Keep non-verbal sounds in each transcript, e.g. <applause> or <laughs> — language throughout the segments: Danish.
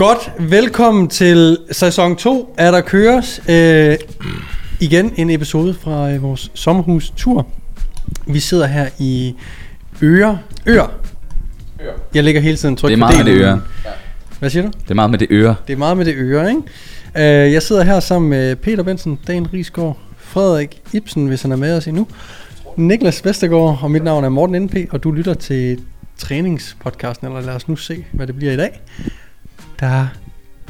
Godt, velkommen til sæson 2 af Der Køres. Øh, igen en episode fra øh, vores sommerhus-tur. Vi sidder her i Øre. Ør. Jeg lægger hele tiden tryk Det er meget med det øre. Hvad siger du? Det er meget med det øre. Det er meget med det øre, ikke? Øh, jeg sidder her sammen med Peter Bensen, Dan Risgaard, Frederik Ibsen, hvis han er med os endnu, Niklas Vestergaard, og mit navn er Morten NP, og du lytter til træningspodcasten, eller lad os nu se, hvad det bliver i dag. Der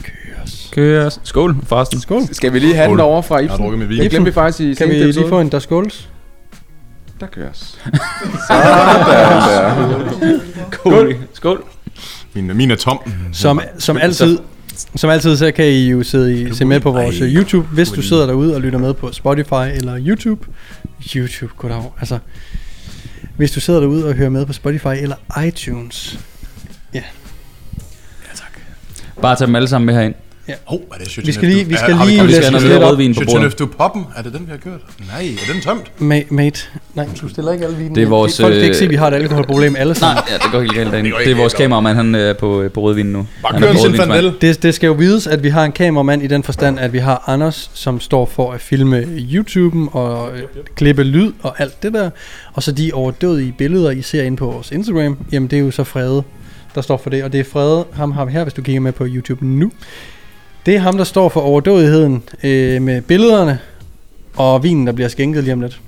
køres. Køres. Skål, forresten. Skål. Skal vi lige have den over fra Jeg har Ibsen? drukket med vin. Det glemte vi faktisk i Kan vi lige få en der skåls? Der køres. <laughs> Skål. Skål. Min, min er tom. Som, som altid, som altid, så kan I jo sidde i, se med på vores Ej. øh, YouTube, hvis du sidder derude og lytter med på Spotify eller YouTube. YouTube, goddag. Altså, hvis du sidder derude og hører med på Spotify eller iTunes. Bare tag dem alle sammen med herind. Hov, er det Vi skal lige- vi skal lige vi læse skal have lidt noget rødvin på bordet. Du poppen? Er det den, vi har kørt? Nej, er den tømt? Ma- mate. Nej, du stiller ikke alle vinen. Det er vores, Folk kan ikke øh, se, at vi har et alkoholproblem alle sammen. Nej, ja, det går helt galt derinde. Det er vores kameramand, han er på, på rødvin nu. Bare Han kør er. Det, det skal jo vides, at vi har en kameramand i den forstand, at vi har Anders, som står for at filme YouTube'en og øh, klippe lyd og alt det der. Og så de overdødige billeder, I ser inde på vores Instagram, jamen det er jo så Frede, der står for det. Og det er Frede, ham har vi her, hvis du kigger med på YouTube nu. Det er ham, der står for overdødigheden øh, med billederne og vinen, der bliver skænket lige om lidt.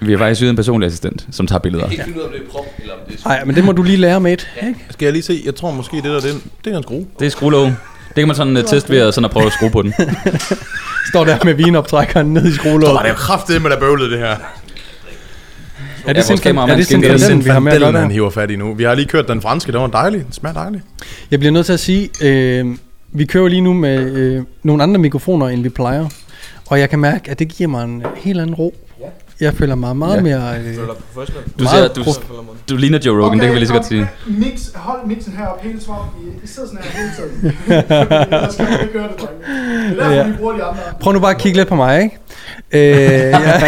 Vi har faktisk ydet en personlig assistent, som tager billeder. Nej, men det må du lige lære, mate. Ikke? Skal jeg lige se? Jeg tror måske, det der, det er, det er en skrue. Det er skruelåg. Det kan man sådan uh, teste ved at, sådan at prøve at skrue på den. <laughs> Står der med vinoptrækkeren ned i Så skruelåget. var det jo kraftigt med der bøvlet, det her. Er Ja, det simpelthen, kameramand er det den, vi har med at gøre Fandelen, der? han hiver fat i nu. Vi har lige kørt den franske, den var dejlig. Den smager dejligt. Jeg bliver nødt til at sige, øh, vi kører lige nu med øh, nogle andre mikrofoner, end vi plejer. Og jeg kan mærke, at det giver mig en helt anden ro. Jeg føler mig meget Ja. mere... Øh, Du, Meget ser, du, du ligner Joe Rogan, det kan vi lige så godt sige. Mix, hold mixen heroppe helt som om I, I sidder sådan her hele tiden. <laughs> Ellers skal man ikke gøre det, drenge. Det er derfor, Ja. vi bruger de andre. prøv nu bare at kigge lidt på mig, ikke? Øh, ja.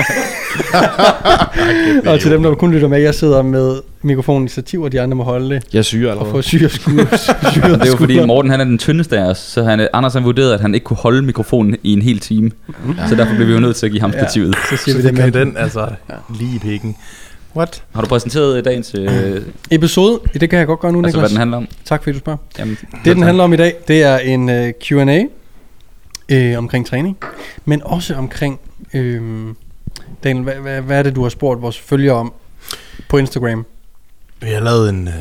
<laughs> og til dem, der kun lytter med, jeg sidder med mikrofonen i stativ, og de andre må holde det. Jeg er syg Og få syre skud. Og <laughs> det er jo fordi Morten han er den tyndeste af os, så han, Anders han vurderede, at han ikke kunne holde mikrofonen i en hel time. Så derfor blev vi jo nødt til at give ham stativet. Så siger Så vi det med. den, altså, lige i pikken. What? Har du præsenteret dagens, øh, <clears throat> Episode, det kan jeg godt gøre nu, altså hvad Niklas. den handler om? Tak fordi du spørger. Jamen, Det, den handler om i dag, det er en uh, Q&A øh, omkring træning, men også omkring, øh, Daniel, hvad, hvad, hvad er det, du har spurgt vores følgere om på Instagram? Vi har lavet en... Øh,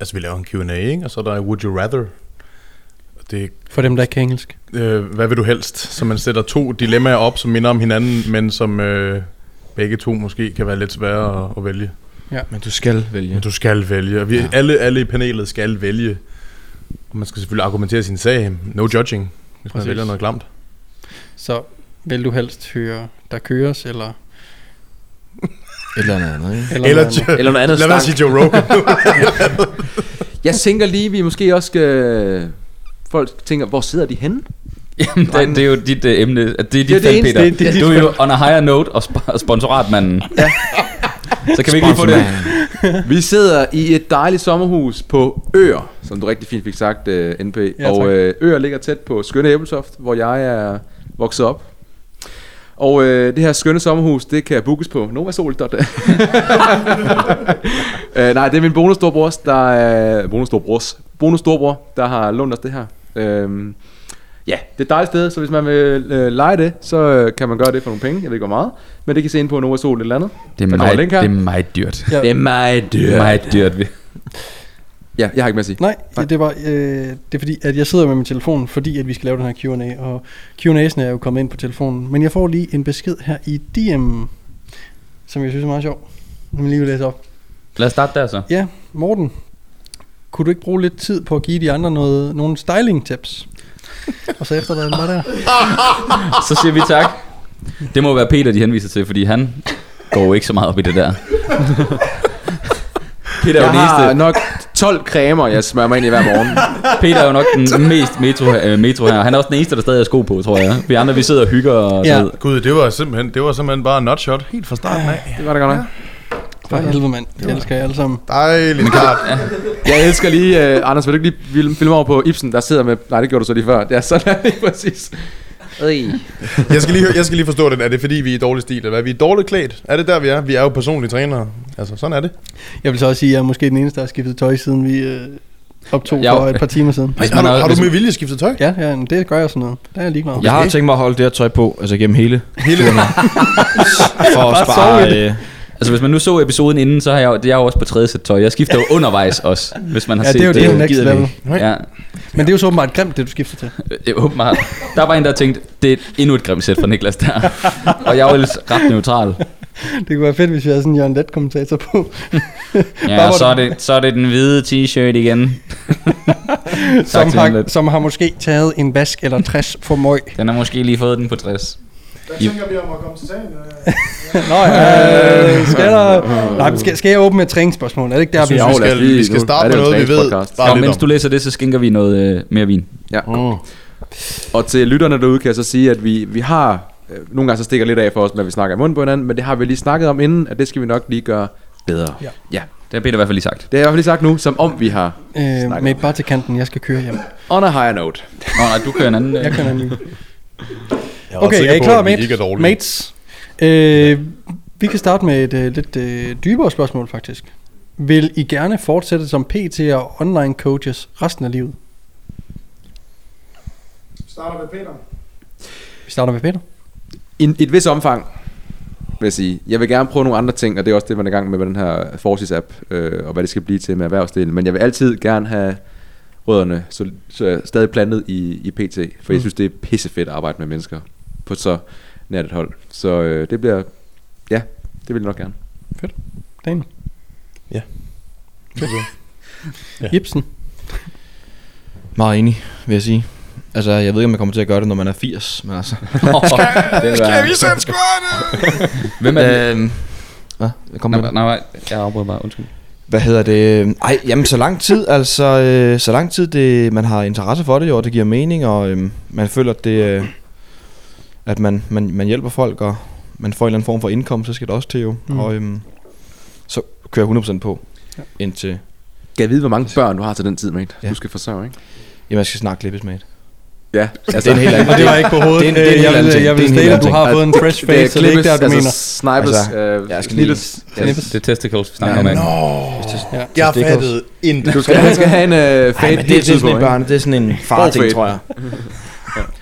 altså, vi laver en Q&A, ikke? Og så er der Would You Rather. Det For dem, der ikke kan engelsk. øh, hvad vil du helst? Så man sætter to dilemmaer op, som minder om hinanden, men som øh, begge to måske kan være lidt svære at, at vælge. Men du skal vælge. Men du skal vælge. Og vi, ja. alle, alle i panelet skal vælge. Og man skal selvfølgelig argumentere sin sag. No judging, hvis man Præcis. vælger noget klamt. Så vil du helst høre, der køres, eller... Eller noget andet, ikke? Eller, Eller, noget andet? Eller noget andet lad mig sige Joe Rogan. <laughs> Jeg tænker lige, vi måske også skal... Folk tænker, hvor sidder de henne? Jamen, det, det er jo dit uh, emne. Det er dit det felt, eneste, Peter. det- det er dit du er jo on a higher note og sp- sponsoratmanden. Ja. Så kan vi ikke lige få det? Vi sidder i et dejligt sommerhus på Øer, som du rigtig fint fik sagt, uh, NP. Ja, tak. og øh, Øer ligger tæt på skønne Æbeltoft, hvor jeg er vokset op. Og øh, det her skønne sommerhus, det kan bookes på novasol.dk. <laughs> øh, nej, det er min bonusstorebrors, der er bonusstorebrors, bonusstorebror, der har lånt os det her. Øhm, ja, det er et dejligt sted, så hvis man vil øh, lege det, så øh, kan man gøre det for nogle penge. Jeg ved ikke hvor meget, men det kan se ind på Novasol eller andet. Det er, meget, det er meget dyrt. Ja. Det er meget Det er meget dyrt. Ja, jeg har ikke mere at sige. Nej, det, det var øh, det er fordi, at jeg sidder med min telefon, fordi at vi skal lave den her Q&A, og Q&A'sene er jo kommet ind på telefonen. Men jeg får lige en besked her i DM, som jeg synes er meget sjov. Jeg vil lige læse op. Lad os starte der så. Ja, Morten, kunne du ikke bruge lidt tid på at give de andre noget, nogle styling tips? og så efterlader den bare der. <laughs> Så siger vi tak. Det må være Peter, de henviser til, fordi han går jo ikke så meget op i det der. <laughs> Peter er, jo har eneste, nok 12 cremer, jeg smører mig ind i hver morgen. <laughs> Peter er jo nok den mest metro, øh, metro her. Han er også den eneste, der stadig har sko på, tror jeg. Vi andre, vi sidder og hygger og Ja. ja. Gud, det var simpelthen, det var simpelthen bare en nutshot helt fra starten af. Det var det godt nok. For helvede, mand. Det elsker jeg alle sammen. Dejligt klart. Jeg elsker lige, uh, Anders, vil du ikke lige filme over på Ibsen, der sidder med... Nej, det gjorde du så lige før. Det er sådan <laughs> lige præcis. Jeg skal, lige, høre- jeg skal lige forstå det. Er det fordi, vi er i dårlig stil? Eller hvad? Vi er dårligt klædt? Er det der, vi er? Vi er jo personlige trænere. Altså, sådan er det. Jeg vil så også sige, at jeg er måske den eneste, der har skiftet tøj, siden vi øh, optog Ja, for et par timer siden. Hvis har, man du, har- har du med vilje skiftet tøj? Ja, ja, men det gør jeg sådan noget. Der er jeg ligeglad. Jeg har tænkt mig at holde det her tøj på, altså gennem hele Hele <laughs> for at spare... Øh, Altså hvis man nu så episoden inden, så har jeg, det er jo også på tredje sæt tøj. Jeg skifter jo undervejs også, hvis man har Ja, set det er det, er jo det. next level. Ja, Men det er jo så åbenbart grimt, det du skifter til. <laughs> det er åbenbart. Der var en, der tænkte, det er endnu et grimt sæt fra Niklas der. <laughs> Og jeg er jo ellers ret neutral. Det kunne være fedt, hvis vi havde sådan en Jørgen Let kommentator på. <laughs> Ja, og så er, det, så er det den hvide t-shirt igen. som, har, som har måske taget en vask eller 60 for møg. Den har måske lige fået den på 60. Hvad tænker vi om at komme til sagen? Øh, <laughs> Nå ja, skal der... Nej, skal, skal jeg åbne med et træningsspørgsmål? Er det ikke der, vi synes, vi skal, lige- vi skal starte med noget, vi ved bare lidt mens du læser det, så skænker vi noget øh, mere vin. Ja. Mm. Og til lytterne derude kan jeg så sige, at vi, vi har... Øh, nogle gange så stikker lidt af for os, når vi snakker i munden på hinanden, men det har vi lige snakket om inden, at det skal vi nok lige gøre bedre. Ja. ja. Det har Peter i hvert fald lige sagt. Det har jeg i hvert fald lige sagt nu, som om vi har Øh, med bare til kanten, jeg skal køre hjem. On a higher note. Nå nej, du kører en anden. øh. Jeg kører lige. Jeg Okay, er I på, klar, at vi mate? Ikke er dårlige. mates? Øh, vi kan starte med et øh, lidt øh, dybere spørgsmål, faktisk. Vil I gerne fortsætte som PT og online coaches resten af livet? starter med Peter. Vi starter med Peter. I i et vis omfang, vil jeg sige. Jeg vil gerne prøve nogle andre ting, og det er også det, man er i gang med med den her Forces app, øh, og hvad det skal blive til med erhvervsdelen. Men jeg vil altid gerne have rødderne så, så stadig plantet i, i PT, for jeg synes, det er pissefedt at arbejde med mennesker på så nært et hold. Så øh, det bliver, ja, det vil jeg nok gerne. Daniel. Ja. Ja. <laughs> Ibsen. meget enig, vil jeg sige. Altså, jeg ved ikke, om jeg kommer til at gøre det, når man er 80, men altså... <laughs> <laughs> det vil være- sætte squatte? Hvem er det? Øhm, hvad? Jeg kommer Nej, nej, nej, jeg afbryder bare, undskyld. Hvad hedder det? Ej, jamen så lang tid, altså øh, så lang tid det, man har interesse for det, og det giver mening, og øh, man føler, at det, øh, at man, man, man hjælper folk, og man får en eller anden form for indkomst, så skal det også til jo. Mm. Og øh, så kører jeg 100% på, Ja. indtil, Kan jeg vide, hvor mange børn du har til den tid, mate? Ja. Du skal forsørge, ikke? jamen jeg skal snakke klippes med det. Ja, Altså, det er en helt anden <laughs> Og det var ikke på hovedet. Det er en- det er en Øh, helt jeg anden vil, ting. jeg vil Det er stille, at du har fået en fresh face, så det er ikke der, du altså. Snipers, Altså, øh, jeg skal lige-. Snippes. Det er testicles, vi snakker Ja, om. Ja. Jeg det er fattede intet. Du skal, skal have en uh, fade det, det, er sådan en børn, det er sådan en far ting, tror jeg. <laughs>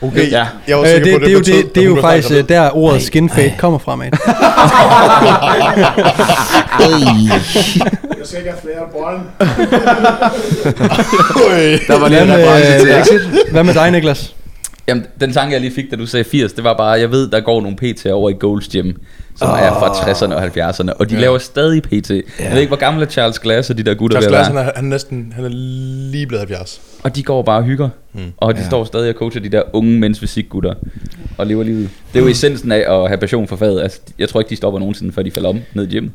Okay, Ja. jeg var Øh, det, på, det, er jo, betød, det, det er jo faktisk øh, der ordet skin fade kommer fra, mate. Jeg skal ikke have flere bolden. Der var lige en Hvad reference til med, Exit. hvad med dig, Niklas? Jamen, den tanke, jeg lige fik, da du sagde 80, det var bare, jeg ved, der går nogle PT over i Gold's Gym, som oh. er fra 60'erne og 70'erne, og de ja. laver stadig PT. Jeg ved ikke, hvor gamle Charles Glass og de der gutter Charles Glass, han er, han er næsten han er lige blevet 70. Og de går bare og hygger. Mm. Mm. Og de Ja. står stadig og coacher de der unge mænds fysikgutter og lever livet. Det er jo essensen af at have passion for faget. Altså, jeg tror ikke, de stopper nogensinde, før de falder om ned i gym.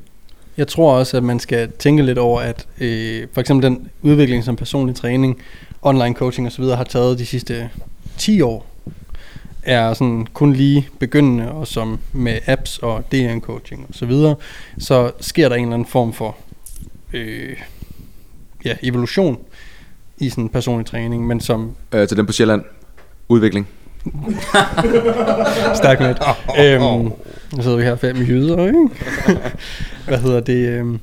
Jeg tror også, at man skal tænke lidt over, at øh, for eksempel den udvikling som personlig træning, online coaching osv. har taget de sidste 10 år, er sådan kun lige begyndende, og som med apps og DN coaching osv., så, videre, så sker der en eller anden form for øh, ja, evolution i sådan personlig træning, men som Øh, til dem på Sjælland. Udvikling. <laughs> Stærk net. øhm, nu sidder vi her fem jyder, ikke? <laughs> Hvad hedder det? Øhm,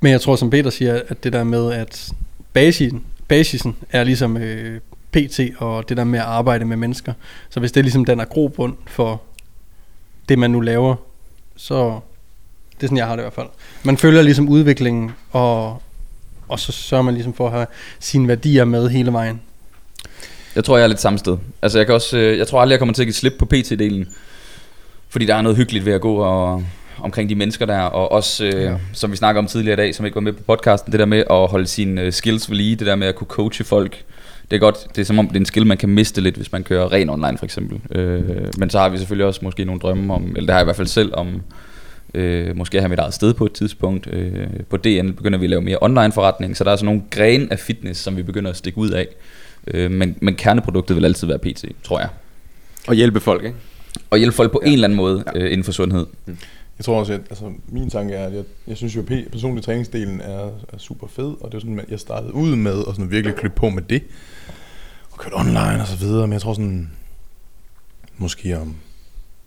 men jeg tror, som Peter siger, at det der med, at basisen, basisen er ligesom øh, PT og det der med at arbejde med mennesker. Så hvis det ligesom den er grobund for det, man nu laver, så det er sådan, jeg har det i hvert fald. Man følger ligesom udviklingen, og, og så sørger man ligesom for at have sine værdier med hele vejen. Jeg tror, jeg er lidt samme sted. Altså, jeg, kan også, øh, jeg tror aldrig, jeg kommer til at give slip på PT-delen. Fordi der er noget hyggeligt ved at gå og, omkring de mennesker der. Og også, øh, ja. som vi snakker om tidligere i dag, som ikke var med på podcasten, det der med at holde sine øh, skills ved lige. Det der med at kunne coache folk. Det er godt. Det er som om, det er en skill, man kan miste lidt, hvis man kører ren online for eksempel. Øh, men så har vi selvfølgelig også måske nogle drømme om, eller det har jeg i hvert fald selv om, øh, måske have mit eget sted på et tidspunkt. Øh, på DN begynder vi at lave mere online forretning, så der er sådan nogle grene af fitness, som vi begynder at stikke ud af. Øh, men, men kerneproduktet vil altid være PT, tror jeg. Og hjælpe folk, ikke? Og hjælpe folk på Ja. en eller anden måde Ja. øh, inden for sundhed. jeg tror også, at altså, min tanke er, at jeg, jeg synes jo, at personlig træningsdelen er, er super fed, og det er sådan, at jeg startede ud med at sådan virkelig klippe på med det, og kørte online og så videre, men jeg tror sådan, måske om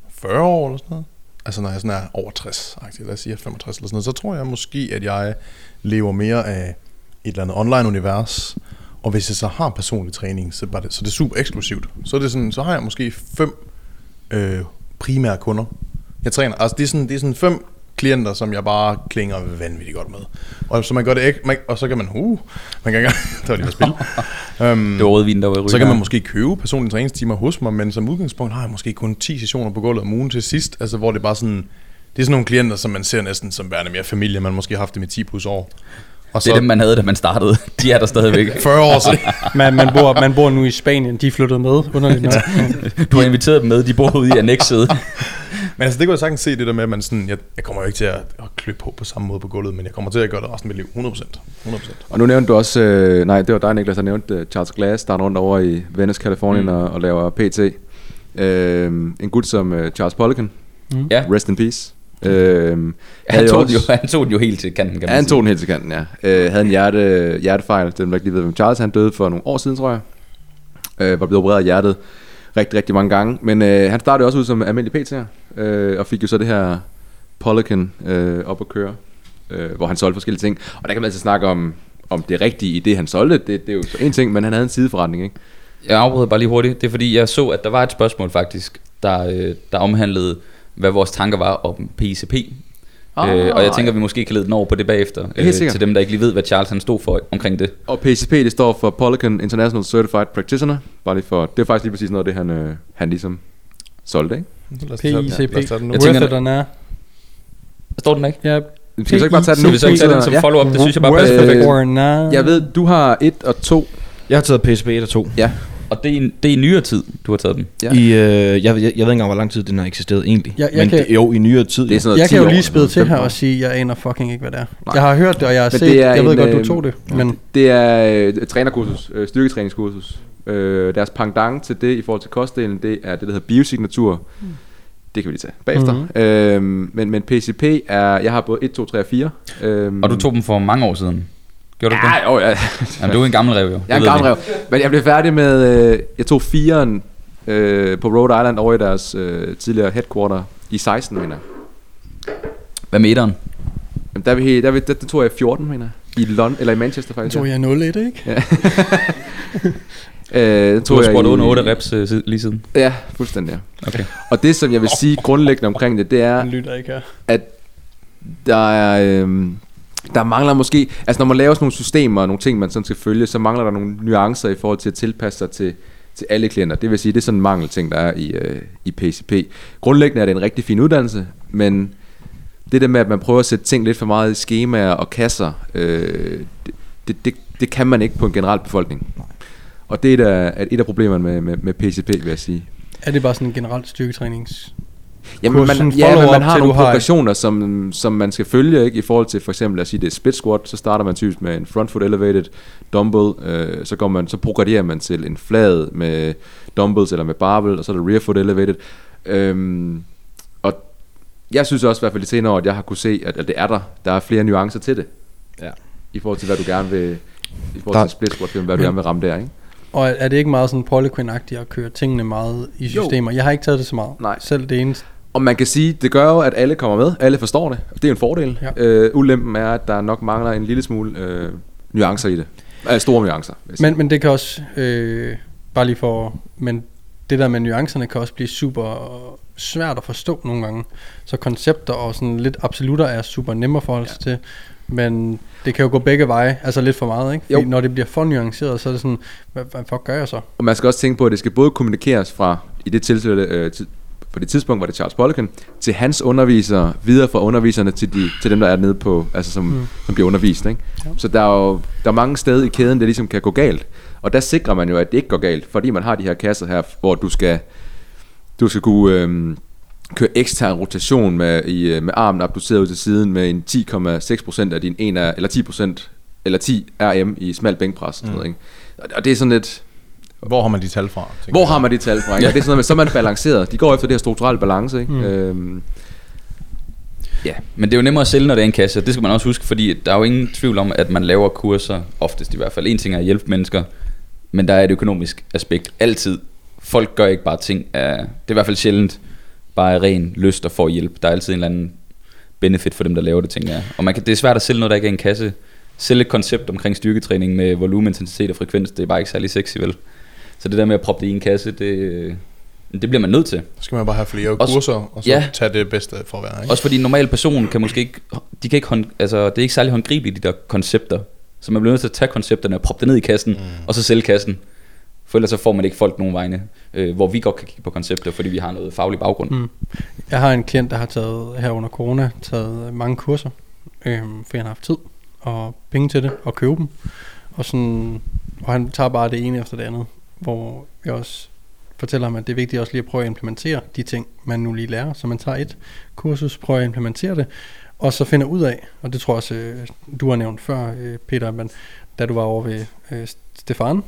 40 år eller sådan noget, altså når jeg sådan er over 60, lad os sige 65 eller sådan noget, så tror jeg måske, at jeg lever mere af et eller andet online-univers, og hvis jeg så har personlig træning, så, bare det, så det er super eksklusivt. Så, er det sådan, så har jeg måske fem øh, primære kunder. Jeg træner, altså det er sådan, det er sådan fem klienter, som jeg bare klinger vanvittigt godt med. Og så man gør det ikke, man, og så kan man, uh, man kan, <laughs> der var lige at spille. um, Det var rødvin, der var i så kan man måske købe personlige træningstimer hos mig, men som udgangspunkt har jeg måske kun 10 sessioner på gulvet om ugen til sidst, altså hvor det er bare sådan, det er sådan nogle klienter, som man ser næsten som værende mere familie, man måske har haft det med 10 plus år. Og Det er dem, man havde, da man startede. De er der stadigvæk. <laughs> 40 år siden. <laughs> Man, man, bor, man bor nu i Spanien, de er flyttet med, underligt nok. <laughs> Du har inviteret dem med, de bor ude i annexet. Men altså, det kunne jeg sagtens se, det der med, at man sådan, jeg, jeg kommer jo ikke til at, at klippe på på samme måde på gulvet, men jeg kommer til at gøre det resten af mit liv. 100%. 100%. Og nu nævnte du også, øh, nej, det var dig, Niklas, der nævnte uh, Charles Glass, der er rundt over i Venice, Californien mm. og, og laver PT. Øh, en gut som uh, Charles Poliquin, Ja, rest in peace. Øh, han tog, jo den jo, også- han tog den jo helt til kanten, kan man han sige. tog den helt til kanten, ja. Øh, havde en hjerte, hjertefejl, den der ikke lige ved, hvem Charles han døde for nogle år siden, tror jeg. Øh, var blevet opereret af hjertet rigtig, rigtig mange gange. Men øh, han startede også ud som almindelig PT'er, øh, og fik jo så det her Polican øh, op at køre, øh, hvor han solgte forskellige ting. Og der kan man altså snakke om, om det rigtige i det, han solgte. Det, det er jo så en ting, men han havde en sideforretning, ikke? Jeg afbryder bare lige hurtigt. Det er fordi, jeg så, at der var et spørgsmål faktisk, der, øh, der omhandlede, hvad vores tanker var om PCP. Ah, øh, og jeg tænker, vi måske kan lede den over på det bagefter. øh, til dem, der ikke lige ved, hvad Charles han stod for omkring det. Og PCP, det står for Polican International Certified Practitioner. Bare lige for, det er faktisk lige præcis noget af det, han, øh, han ligesom solgte, ikke? Den- PICP. den nu. Jeg tænker- or not. Står den ikke? Ja, Skal vi så ikke bare tage den nu? Skal vi så ikke tage den som Ja. follow-up? Det synes jeg bare passer Øh, perfekt. Jeg ved, du har et og to. Jeg har taget PSP 1 og 2. Ja. Og det er, i, det er i nyere tid, du har taget den. Ja. I, øh, jeg, jeg, jeg ved ikke engang, hvor lang tid den har eksisteret egentlig. Jeg- jeg Men kan- det, jo, i nyere tid. Det er sådan Jeg 10 kan jo lige spille til 15 her og sige, at jeg aner fucking ikke, hvad det er. Nej. Jeg har hørt det, og jeg har Men set, det er jeg ved en, godt, du øh, tog det. Men Det er øh, et trænerkursus, øh, styrketræningskursus. Øh, deres pendant til det i forhold til kostdelen, det er det, der hedder biosignatur. Det kan vi lige tage bagefter. Mhm. Mm-hmm. Øhm, men, men PCP er, jeg har både 1, 2, 3 og 4. Øhm, Og du tog dem for mange år siden. Gjorde du det? Ja, jo, ja. Jamen, du er en gammel rev jo. Jeg er en Det gammel rev. Men jeg blev færdig med, øh, jeg tog 4'eren øh, på Rhode Island over i deres øh, tidligere headquarter i 16, mener jeg. Hvad med etteren? Jamen, der, er vi, der, er vi, der, der tog jeg 14, mener jeg. I London, eller i Manchester faktisk. tog jeg 0-1, ikke? <laughs> Øh, den Du tog har jeg spurgt i- under 8 reps øh, sid- lige siden. Ja, fuldstændig. Ja. Okay. Og det, som jeg vil sige grundlæggende omkring det, det er, Den lytter ikke her. at der er... Øhm, der mangler måske... Altså, når man laver sådan nogle systemer og nogle ting, man sådan skal følge, så mangler der nogle nuancer i forhold til at tilpasse sig til, til alle klienter. Det vil sige, det er sådan en mangelting, der er i, øh, i PCP. Grundlæggende er det en rigtig fin uddannelse, men det der med, at man prøver at sætte ting lidt for meget i skemaer og kasser, øh, det, det, det, det kan man ikke på en generel befolkning. Og det er, der, er et af problemerne med, med, med PCP, vil jeg sige. Er det bare sådan en generelt styrketrænings... Jamen, man, ja, men man har nogle du har- progressioner, som, som man skal følge, ikke? I forhold til for eksempel, at sige, det er split squat, så starter man typisk med en front foot elevated dumbbell, øh, så, går man, så progrederer man til en flad med dumbbells eller med barbell, og så er det rear foot elevated. Øhm, og jeg synes også i hvert fald i senere år, at jeg har kunne se, at, at det er der. Der er flere nuancer til det. Ja. I forhold til, hvad du gerne vil, i forhold Der- til split squat, hvad du Men- gerne vil ramme der, ikke? Og er er det ikke meget sådan Polyquin-agtigt at køre tingene meget i Jo. systemer? Jeg har ikke taget det så meget. Nej. Selv det eneste. Og man kan sige, det gør jo, at alle kommer med. Alle forstår det. Det er jo en fordel. Ja. Øh, ulempen er, at der nok mangler en lille smule øh, nuancer i det. Øh, store nuancer. Men, men det kan også, øh, bare lige for, men det der med nuancerne kan også blive super svært at forstå nogle gange. Så koncepter og sådan lidt absolutter er super nemme at forholde sig til. Men det kan jo gå begge veje, altså lidt for meget, ikke? Fordi Jo. når det bliver for nuanceret, så er det sådan, hvad, hvad fuck gør jeg så? Og man skal også tænke på, at det skal både kommunikeres fra, i det tilfælde, øh, på det tidspunkt var det Charles Poliquin, til hans undervisere, videre fra underviserne til, de, til dem, der er nede på, altså som, Mm. som bliver undervist. Ikke? Ja. Så der er jo der er mange steder i kæden, der ligesom kan gå galt. Og der sikrer man jo, at det ikke går galt, fordi man har de her kasser her, hvor du skal, du skal kunne øhm, køre ekstern rotation med, i, øh, med armen abduceret ud til siden med en 10,6% af din 1 af, eller 10% eller 10 RM i smal bænkpres. og Sådan noget, ikke? Og, og det er sådan lidt, Hvor har man de tal fra? hvor jeg? har man de tal fra? Ikke? <laughs> Og Det er sådan noget med, så er man balanceret. De går efter det her strukturelle balance. Ikke? Mm. Mm. Øhm, Ja, men det er jo nemmere at sælge, når det er en kasse, og det skal man også huske, fordi der er jo ingen tvivl om, at man laver kurser, oftest i hvert fald. En ting er at hjælpe mennesker, men der er et økonomisk aspekt altid. Folk gør ikke bare ting af, det er i hvert fald sjældent, bare af ren lyst og får hjælp. Der er altid en eller anden benefit for dem, der laver det, tænker jeg. Og man kan, det er svært at sælge noget, der ikke er en kasse. Sælge et koncept omkring styrketræning med volumen, intensitet og frekvens, det er bare ikke særlig sexy, vel? Så det der med at proppe det i en kasse, det, det bliver man nødt til. Så skal man bare have flere Også- kurser, og så ja. tage det bedste for hver, ikke? Også fordi en normal person kan måske ikke, de kan ikke hånd, altså, det er ikke særlig håndgribeligt, de der koncepter. Så man bliver nødt til at tage koncepterne og proppe det ned i kassen, mm. og så sælge kassen. For ellers så får man ikke folk nogen vegne, øh, hvor vi godt kan kigge på koncepter, fordi vi har noget faglig baggrund. Mm. Jeg har en klient, der har taget her under corona, taget mange kurser, øh, for han har haft tid og penge til det, og købe dem. Og, sådan, og han tager bare det ene efter det andet, hvor jeg også fortæller ham, at det er vigtigt også lige at prøve at implementere de ting, man nu lige lærer. Så man tager et kursus, prøver at implementere det, og så finder ud af, og det tror jeg også, øh, du har nævnt før, øh, Peter, men da du var over ved øh, Stefan,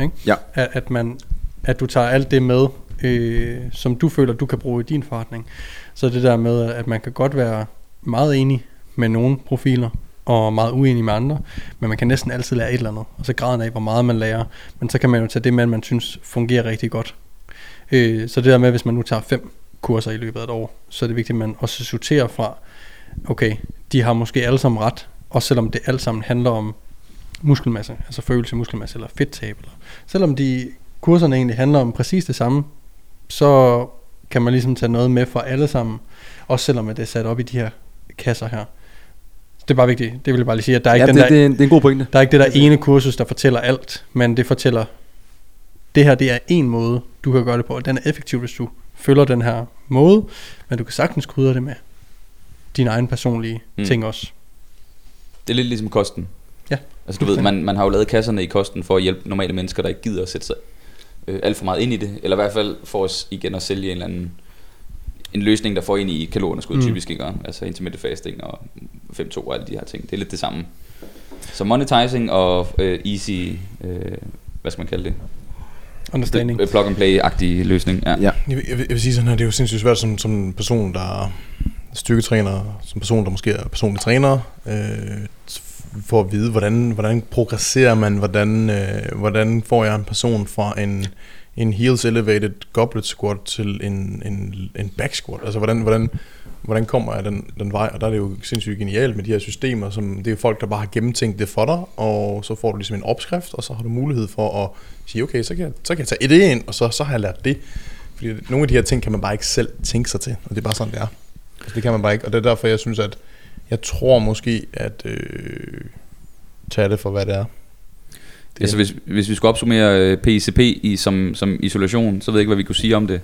ikke? Ja. At, at, man, at du tager alt det med, øh, som du føler, du kan bruge i din forretning. Så det der med, at man kan godt være meget enig med nogle profiler, og meget uenig med andre, men man kan næsten altid lære et eller andet, og så graden af, hvor meget man lærer, men så kan man jo tage det med, man synes fungerer rigtig godt. Øh, så det der med, hvis man nu tager fem kurser i løbet af et år, så er det vigtigt, at man også sorterer fra, okay, de har måske alle sammen ret, også selvom det alt sammen handler om muskelmasse, altså følelse af muskelmasse eller fedttab, eller selvom de kurserne egentlig handler om præcis det samme, så kan man ligesom tage noget med for alle sammen, også selvom det er sat op i de her kasser her. Det er bare vigtigt, det vil jeg bare lige sige, at der er ikke Ja, den det, der, det, er en, det er en god pointe. der er ikke det der ene kursus, der fortæller alt, men det fortæller, det her det er en måde, du kan gøre det på, og den er effektiv, hvis du følger den her måde, men du kan sagtens krydre det med dine egne personlige mm. ting også. Det er lidt ligesom kosten. Ja. Altså du ved, man, man har jo lavet kasserne i kosten for at hjælpe normale mennesker, der ikke gider at sætte sig øh, alt for meget ind i det, eller i hvert fald for os igen at sælge en eller anden en løsning, der får ind i kalorieunderskud mm. Typisk, ikke? altså intermittent fasting og 5-2 og alle de her ting. Det er lidt det samme. Så monetizing og øh, easy, øh, hvad skal man kalde det? Understanding. det plug and play-agtig løsning. Ja. Ja. Jeg, vil- jeg, vil- jeg vil sige sådan her, det er jo sindssygt svært som, som en person, der er styrketræner, som person, der måske er personlig træner, øh, for at vide, hvordan, hvordan progresserer man, hvordan, øh, hvordan får jeg en person fra en, en heels elevated goblet squat til en, en, en back squat, altså hvordan, hvordan, hvordan kommer jeg den, den vej, og der er det jo sindssygt genialt med de her systemer, som det er jo folk, der bare har gennemtænkt det for dig, og så får du ligesom en opskrift, og så har du mulighed for at sige, okay, så kan jeg, så kan jeg tage et ind, og så, så har jeg lært det. Fordi nogle af de her ting kan man bare ikke selv tænke sig til, og det er bare sådan, det er. Altså, det kan man bare ikke, og det er derfor, jeg synes, at jeg tror måske, at øh, tage det for, hvad det er. Det, Altså hvis, hvis vi skulle opsummere øh, PICP i, som, som isolation, så ved jeg ikke, hvad vi kunne sige om det.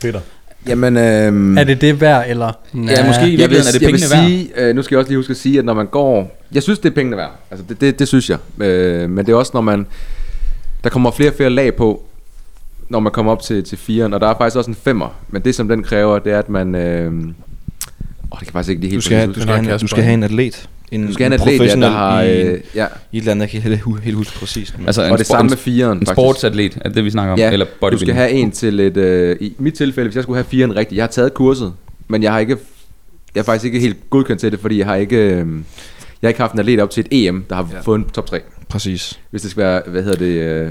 Peter. Jamen, øhm, Er det det værd, eller? Ja, måske. I jeg vil, er det pengene værd. sige, øh, nu skal jeg også lige huske at sige, at når man går... Jeg synes, det er pengene værd. Altså, det, det, det synes jeg. Øh, men det er også, når man... Der kommer flere og flere lag på, når man kommer op til, til firen. Og der er faktisk også en femmer. Men det, som den kræver, det er, at man... Øh, åh, det kan faktisk ikke lige Du helt skal, have, præcis du, skal have, en, du skal have en atlet. En, Du skal have en en atlet, ja, der har... i, Øh, ja. i et eller andet, jeg kan helt, helt huske præcis. Men. Altså Og en, det samme med firen, en sportsatlet, er det vi snakker om? Ja, Eller du skal bodybuilding? have en til et... Øh, I mit tilfælde, hvis jeg skulle have firen rigtigt, jeg har taget kurset, men jeg har ikke... Jeg er faktisk ikke helt godkendt til det, fordi jeg har ikke... Øh, jeg har ikke haft en atlet op til et EM, der har ja. fået en top 3. præcis. Hvis det skal være, hvad hedder det... Øh,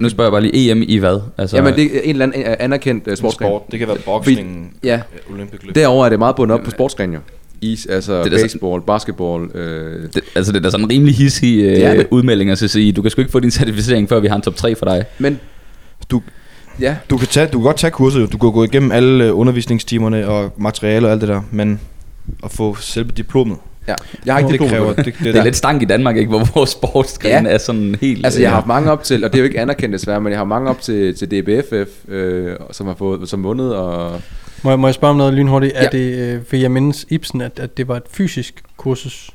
Nu spørger jeg bare lige EM i hvad? Altså, jamen, det er en eller anden øh, anerkendt uh, sportsgren. Sport. Det kan være boksning, Ja, olympic løb. derover er det meget bundet op på sportsgren jo. Is, altså Det baseball, basketball. Øh, det, altså det er da sådan en rimelig hissig øh, er det. udmelding at så sige, du kan sgu ikke få din certificering, før vi har en top 3 for dig. men Du- Ja, Du kan, tage, du kan godt tage kurset, du kan gå igennem alle øh, undervisningstimerne og materiale og alt det der, men at få selve diplomet, ja. Jeg har ikke det diplom kræver... Det, det. det, Det er lidt stank i Danmark, ikke? Hvor vores sportsgren Ja. er sådan helt... Altså jeg har øh, haft mange op til, og det er jo ikke anerkendt desværre, men jeg har mange op til, til DBFF, øh, som har fået som vundet, og Må, jeg- må jeg spørge om noget lynhurtigt? Er Ja. det, øh, for jeg mindes Ibsen, at, at det var et fysisk kursus?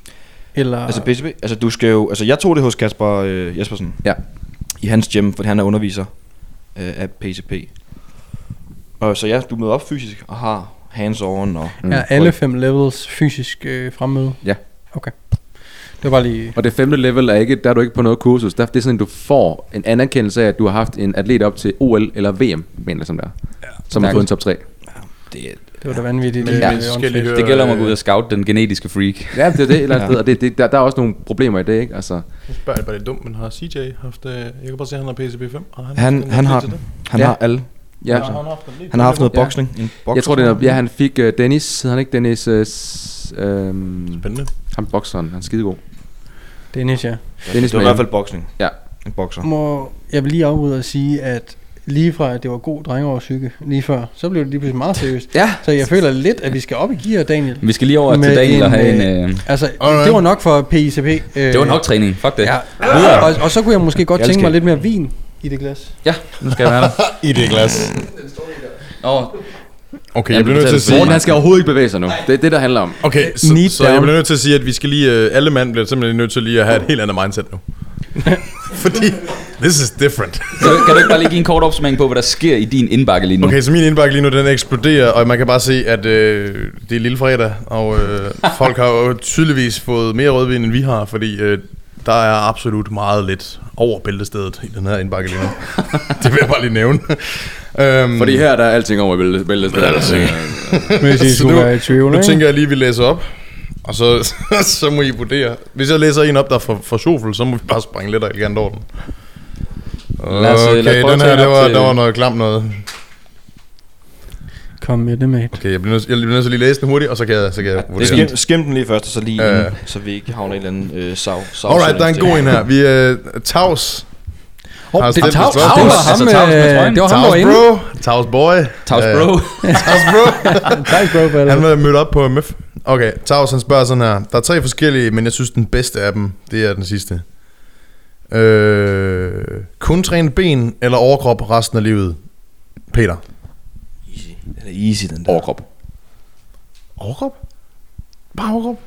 Eller, Altså PCB, altså du skal jo, altså jeg tog det hos Kasper øh, Jespersen. Ja. I hans gym, fordi han er underviser øh, af PCP. Og så ja, du møder op fysisk og har hands on og mm, er alle fem levels fysisk øh, fremmøde? Ja. Okay. Det var lige... Og det femte level er ikke, der er du ikke på noget kursus. Der, det er sådan, at du får en anerkendelse af, at du har haft en atlet op til OL eller VM, mener jeg som der. Ja, som har fået en top 3. det, er- Det var da vanvittigt. Men- men åndssvagt. skal lige høre- Det gælder om at gå ud og scout den genetiske freak. Ja, det er det et eller og det, det, der, der er også nogle problemer i det, ikke? Altså, Nu spørger jeg bare, det dumt, men har CJ haft... Øh, jeg kan bare se, at han har PCB5. Har Han, han en har det? Han Ja. har alle. Ja. Ja, han har haft Han har haft noget Ja. boksning. En Jeg tror, det er, ja, han fik uh, Dennis, hed han ikke Dennis, uh, s, øhm, Spændende. ham bokseren, han er skidegod. Dennis, ja. Dennis Det var i hvert fald boksning. Ja. En bokser. Må, jeg vil lige afbryde og sige, at lige fra at det var god drengeårspsyke lige før, så blev det lige pludselig meget seriøst. Ja, Så jeg føler lidt, at vi skal op i gear, Daniel. Vi skal lige over til Daniel og have øh, en... Øh, Altså, Alright. det var nok for PICP. Øh, det var nok træning. Fuck det. Ja, og, og så kunne jeg måske godt tænke Galskab. mig lidt mere vin i det glas. Ja, nu skal jeg være der. <laughs> I det glas. Nå, Okay, Ja, jeg bliver nødt til at sige... Morten han skal overhovedet ikke bevæge sig nu. Det er det, der handler om. Okay, så, Need så jeg bliver nødt til at sige, at vi skal lige... Øh, alle mand bliver simpelthen nødt til lige at have et helt andet mindset nu. <laughs> Fordi, this is different. kan du, kan du ikke bare lige give en kort opsummering på, hvad der sker i din indbakke lige nu? Okay, så min indbakke lige nu, den eksploderer, og man kan bare se, at øh, det er lille fredag, og øh, folk har jo tydeligvis fået mere rødvin, end vi har, fordi øh, der er absolut meget lidt over bæltestedet i den her indbakke lige nu. <laughs> det vil jeg bare lige nævne. øhm, Fordi her der er alting over er sikkert. <laughs> Hvis I Så skulle nu- være i tvivl, Nu tænker jeg lige, at vi læser op, og så, <laughs> så må I vurdere. Hvis jeg læser en op, der er for, for sjofel, så må vi bare springe lidt elegant over den. Lad os, øh, lad os Okay, den her, der op var, til- der var noget klamt noget. Kom med det, mate. Okay, jeg bliver nødt, jeg bliver nødt til at lige læse den hurtigt, og så kan jeg, så kan jeg vurdere den. Skim, skim den lige først, og så lige Øh. ind, så vi ikke havner i en eller anden øh, sav. sav Alright, der er en god en her. Vi er uh, Tavs. Oh, det, det spørgsmål. var ham, Altså, med øh, det var ham, der var Tavs inde. bro. Tavs boy. Tavs Øh, bro. <laughs> Tavs bro. <laughs> Tavs bro, for Han var mødt op på MF. Okay, Tavs han spørger sådan her. Der er tre forskellige, men jeg synes den bedste af dem, det er den sidste. Øh, kun træne ben eller overkrop resten af livet? Peter. Den er easy, den der. Overkrop. Overkrop? Bare overkrop?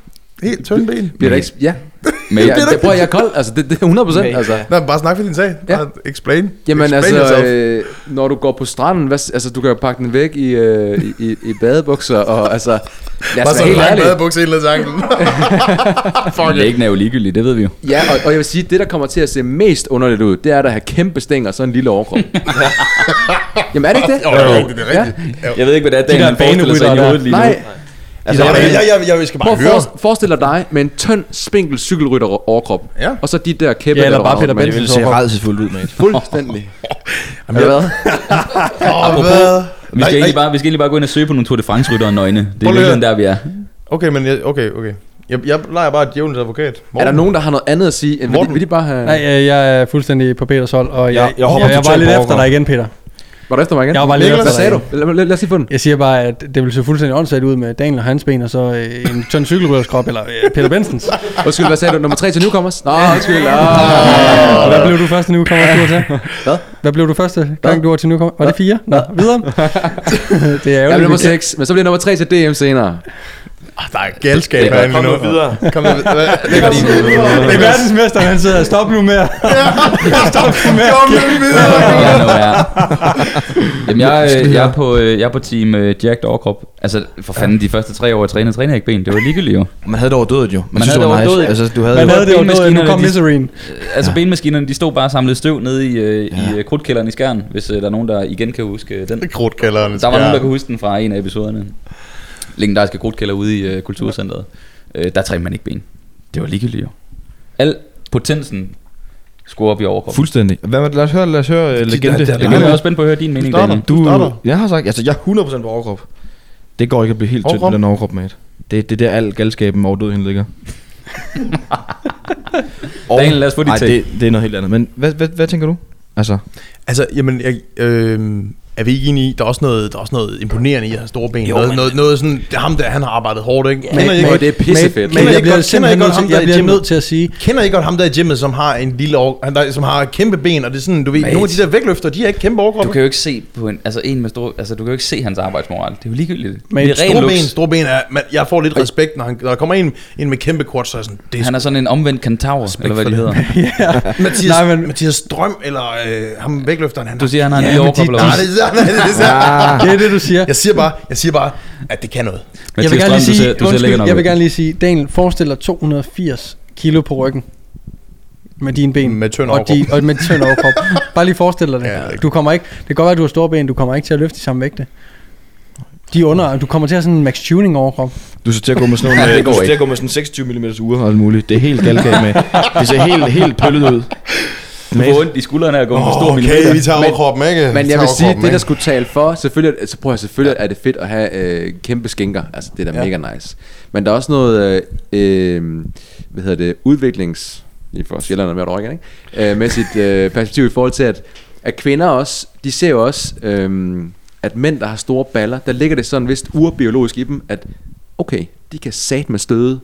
Helt tynde ben? Bliver der ikke... Ja. <laughs> Men ja det, prøv at jeg er kold. Altså, det, det er 100 procent. Altså. ja. Nej, bare snak for din sag. Bare explain. Jamen explain altså, yourself. øh, når du går på stranden, hvad, altså du kan jo pakke den væk i, øh, i, i, i badebukser, og altså, lad os Bare være sådan en helt lang ærlige. badebukse helt ned til anklen. <laughs> Fuck it. lægen er jo ligegyldig, det ved vi jo. Ja, og, og jeg vil sige, det der kommer til at se mest underligt ud, det er at have kæmpe stænger og så en lille overkrop. <laughs> Jamen er det ikke det? Jo, rigtigt, det er rigtigt. Ja. Jeg ved ikke, hvad det er, der Daniel forestiller sig i hovedet lige nu. Nej, Altså, Jeg, jeg, jeg, jeg, jeg, jeg skal bare høre. for, forestil dig dig med en tynd, spinkel cykelrytter overkrop. Ja. Og så de der kæppe, Ja, eller bare Peter med. Det vil Benson. se redselsfuldt ud, mate. Fuldstændig. <laughs> Jamen, jeg- hvad? Åh, hvad? vi, skal egentlig bare, vi skal egentlig bare gå ind og søge på nogle Tour de France-ryttere nøgne. Det er lige virkelig der, vi er. Okay, men jeg, okay, okay. Jeg, jeg leger bare et djævelens advokat. Er Morten. der nogen, der har noget andet at sige? End, vil, de, vil de bare have... Nej, øh, jeg er fuldstændig på Peters hold, og jeg, Jeg- jeg hopper jeg, jeg var lidt efter dig igen, Peter. Var du efter mig igen? Jeg var bare Niklas, efter Hvad sagde du? Lad, lad, lad os lige få den. Jeg siger bare, at det vil se fuldstændig åndssvagt ud med Daniel og hans ben, og så øh, en tynd cykelrytterskrop, eller øh, Peter Bensens. <laughs> Undskyld, hvad sagde du? Nummer 3 til Newcomers? Nå, undskyld. Og Ah. hvad blev du første Newcomer tur til? Hvad? Hvad blev du første gang, du var til Newcomer? Var det fire? Nå, videre. <laughs> <laughs> det er blev nummer vi kan- 6, men så bliver nummer 3 til DM senere. Ah, der er galskab Det er herinde Kom nu nu. videre. Kom nu videre. Hvad- Det er er verdensmester, han sidder. Stop nu med. Stop nu med. Kom nu videre. Ja, nu er jeg. Jamen, jeg, jeg, er på, øh, jeg er på team øh, Jack overkrop. Altså, for fanden, de første tre år jeg trænede, trænede jeg ikke ben. Det var ligegyldigt jo. Man havde det overdødet jo. Man, Man synes, havde det var det nice. overdødet. Altså, du havde Man jo- havde det noget, nu kom miserien. Altså, benmaskinerne, de stod bare og samlede støv nede i, øh, i krudtkælderen i Skjern, hvis der er nogen, der igen kan huske den. Krudtkælderen. Der var nogen, der kan huske den fra en af episoderne. Legendariske krudtkælder ude i øh, kulturcenteret. Øh, der trænede man ikke ben. Det var ligegyldigt jo. Al potensen skulle op i overkroppen. Fuldstændig. Hvad med, lad os høre, lad os høre uh, legende. der- der- Jeg er også spændt på at høre din mening, starter. Daniel. Du, starter. jeg har sagt, altså jeg er 100% på overkrop. Det går ikke at blive helt tynd Overkrop? med den overkrop, mate. Det, det er der al galskaben og dødheden ligger. <laughs> Daniel, lad os få dit det, det er noget helt andet. Men hvad, hvad, hvad tænker du? Altså, Altså, jamen, jeg, øh, er vi ikke enige i, der er også noget, der er også noget imponerende i at have store ben. Jo, noget, men- noget, noget sådan, det ham der, han har arbejdet hårdt, ikke? kender, I Men ikke, det er pissefedt. Men jeg bliver godt- kender I simpelthen godt ham, der jeg i bliver nødt til at sige, kender I godt ham der i gymmet, som har en lille han der, som har kæmpe ben, og det er sådan, du ved, Mate. nogle af de der vægtløfter, de har ikke kæmpe overkrop. Du kan jo ikke se på en, altså en med store, altså du kan jo ikke se hans arbejdsmoral. Det er jo ligegyldigt. Men det er Store ben, store ben er, man, jeg får lidt respekt, når, han, når der kommer en, en med kæmpe quads, så er jeg sådan, det er Han er sådan en omvendt kentaur, eller hvad det hedder. <laughs> Mathias, Nej, men- men, Mathias Strøm, eller øh, ham vægtløfteren, han Du siger, han har en Ja, lille men <laughs> ah, det er det, du siger. jeg siger bare, jeg siger bare, at det kan noget. Jeg vil gerne lige Strøm, du sige, ser- du undskyld, jeg vil gerne lige sige, Daniel, forestil dig 280 kilo på ryggen med dine ben. Med tynd og, de, og med tynd overkrop. <laughs> Bare lige forestil dig det. Ja, det er du kommer ikke, det kan godt være, at du har store ben, du kommer ikke til at løfte de samme vægte. De er under, du kommer til at have sådan en max tuning overkrop. Du skal til at gå med sådan <laughs> nogle, Ja, det øh, går du skal til at gå med sådan 26 mm ure og alt muligt. Det er helt galt med. Det ser helt, helt pøllet ud. Du får ondt i skuldrene af at gå med Åh, stor okay, millimeter. vi tager Men- overkroppen, ikke? Men jeg vil sige, det der skulle tale for, selvfølgelig, altså, prøv at, selvfølgelig er det fedt at have øh, kæmpe skinker, altså det er da Ja. ja. mega nice. Men der er også noget, øh, øh, hvad hedder det, udviklings, lige for sjældent med at drikke, ikke? Øh, med sit øh, perspektiv i forhold til, at, at kvinder også, de ser jo også, øh, at mænd, der har store baller, der ligger det sådan vist urbiologisk i dem, at okay, de kan sat med støde.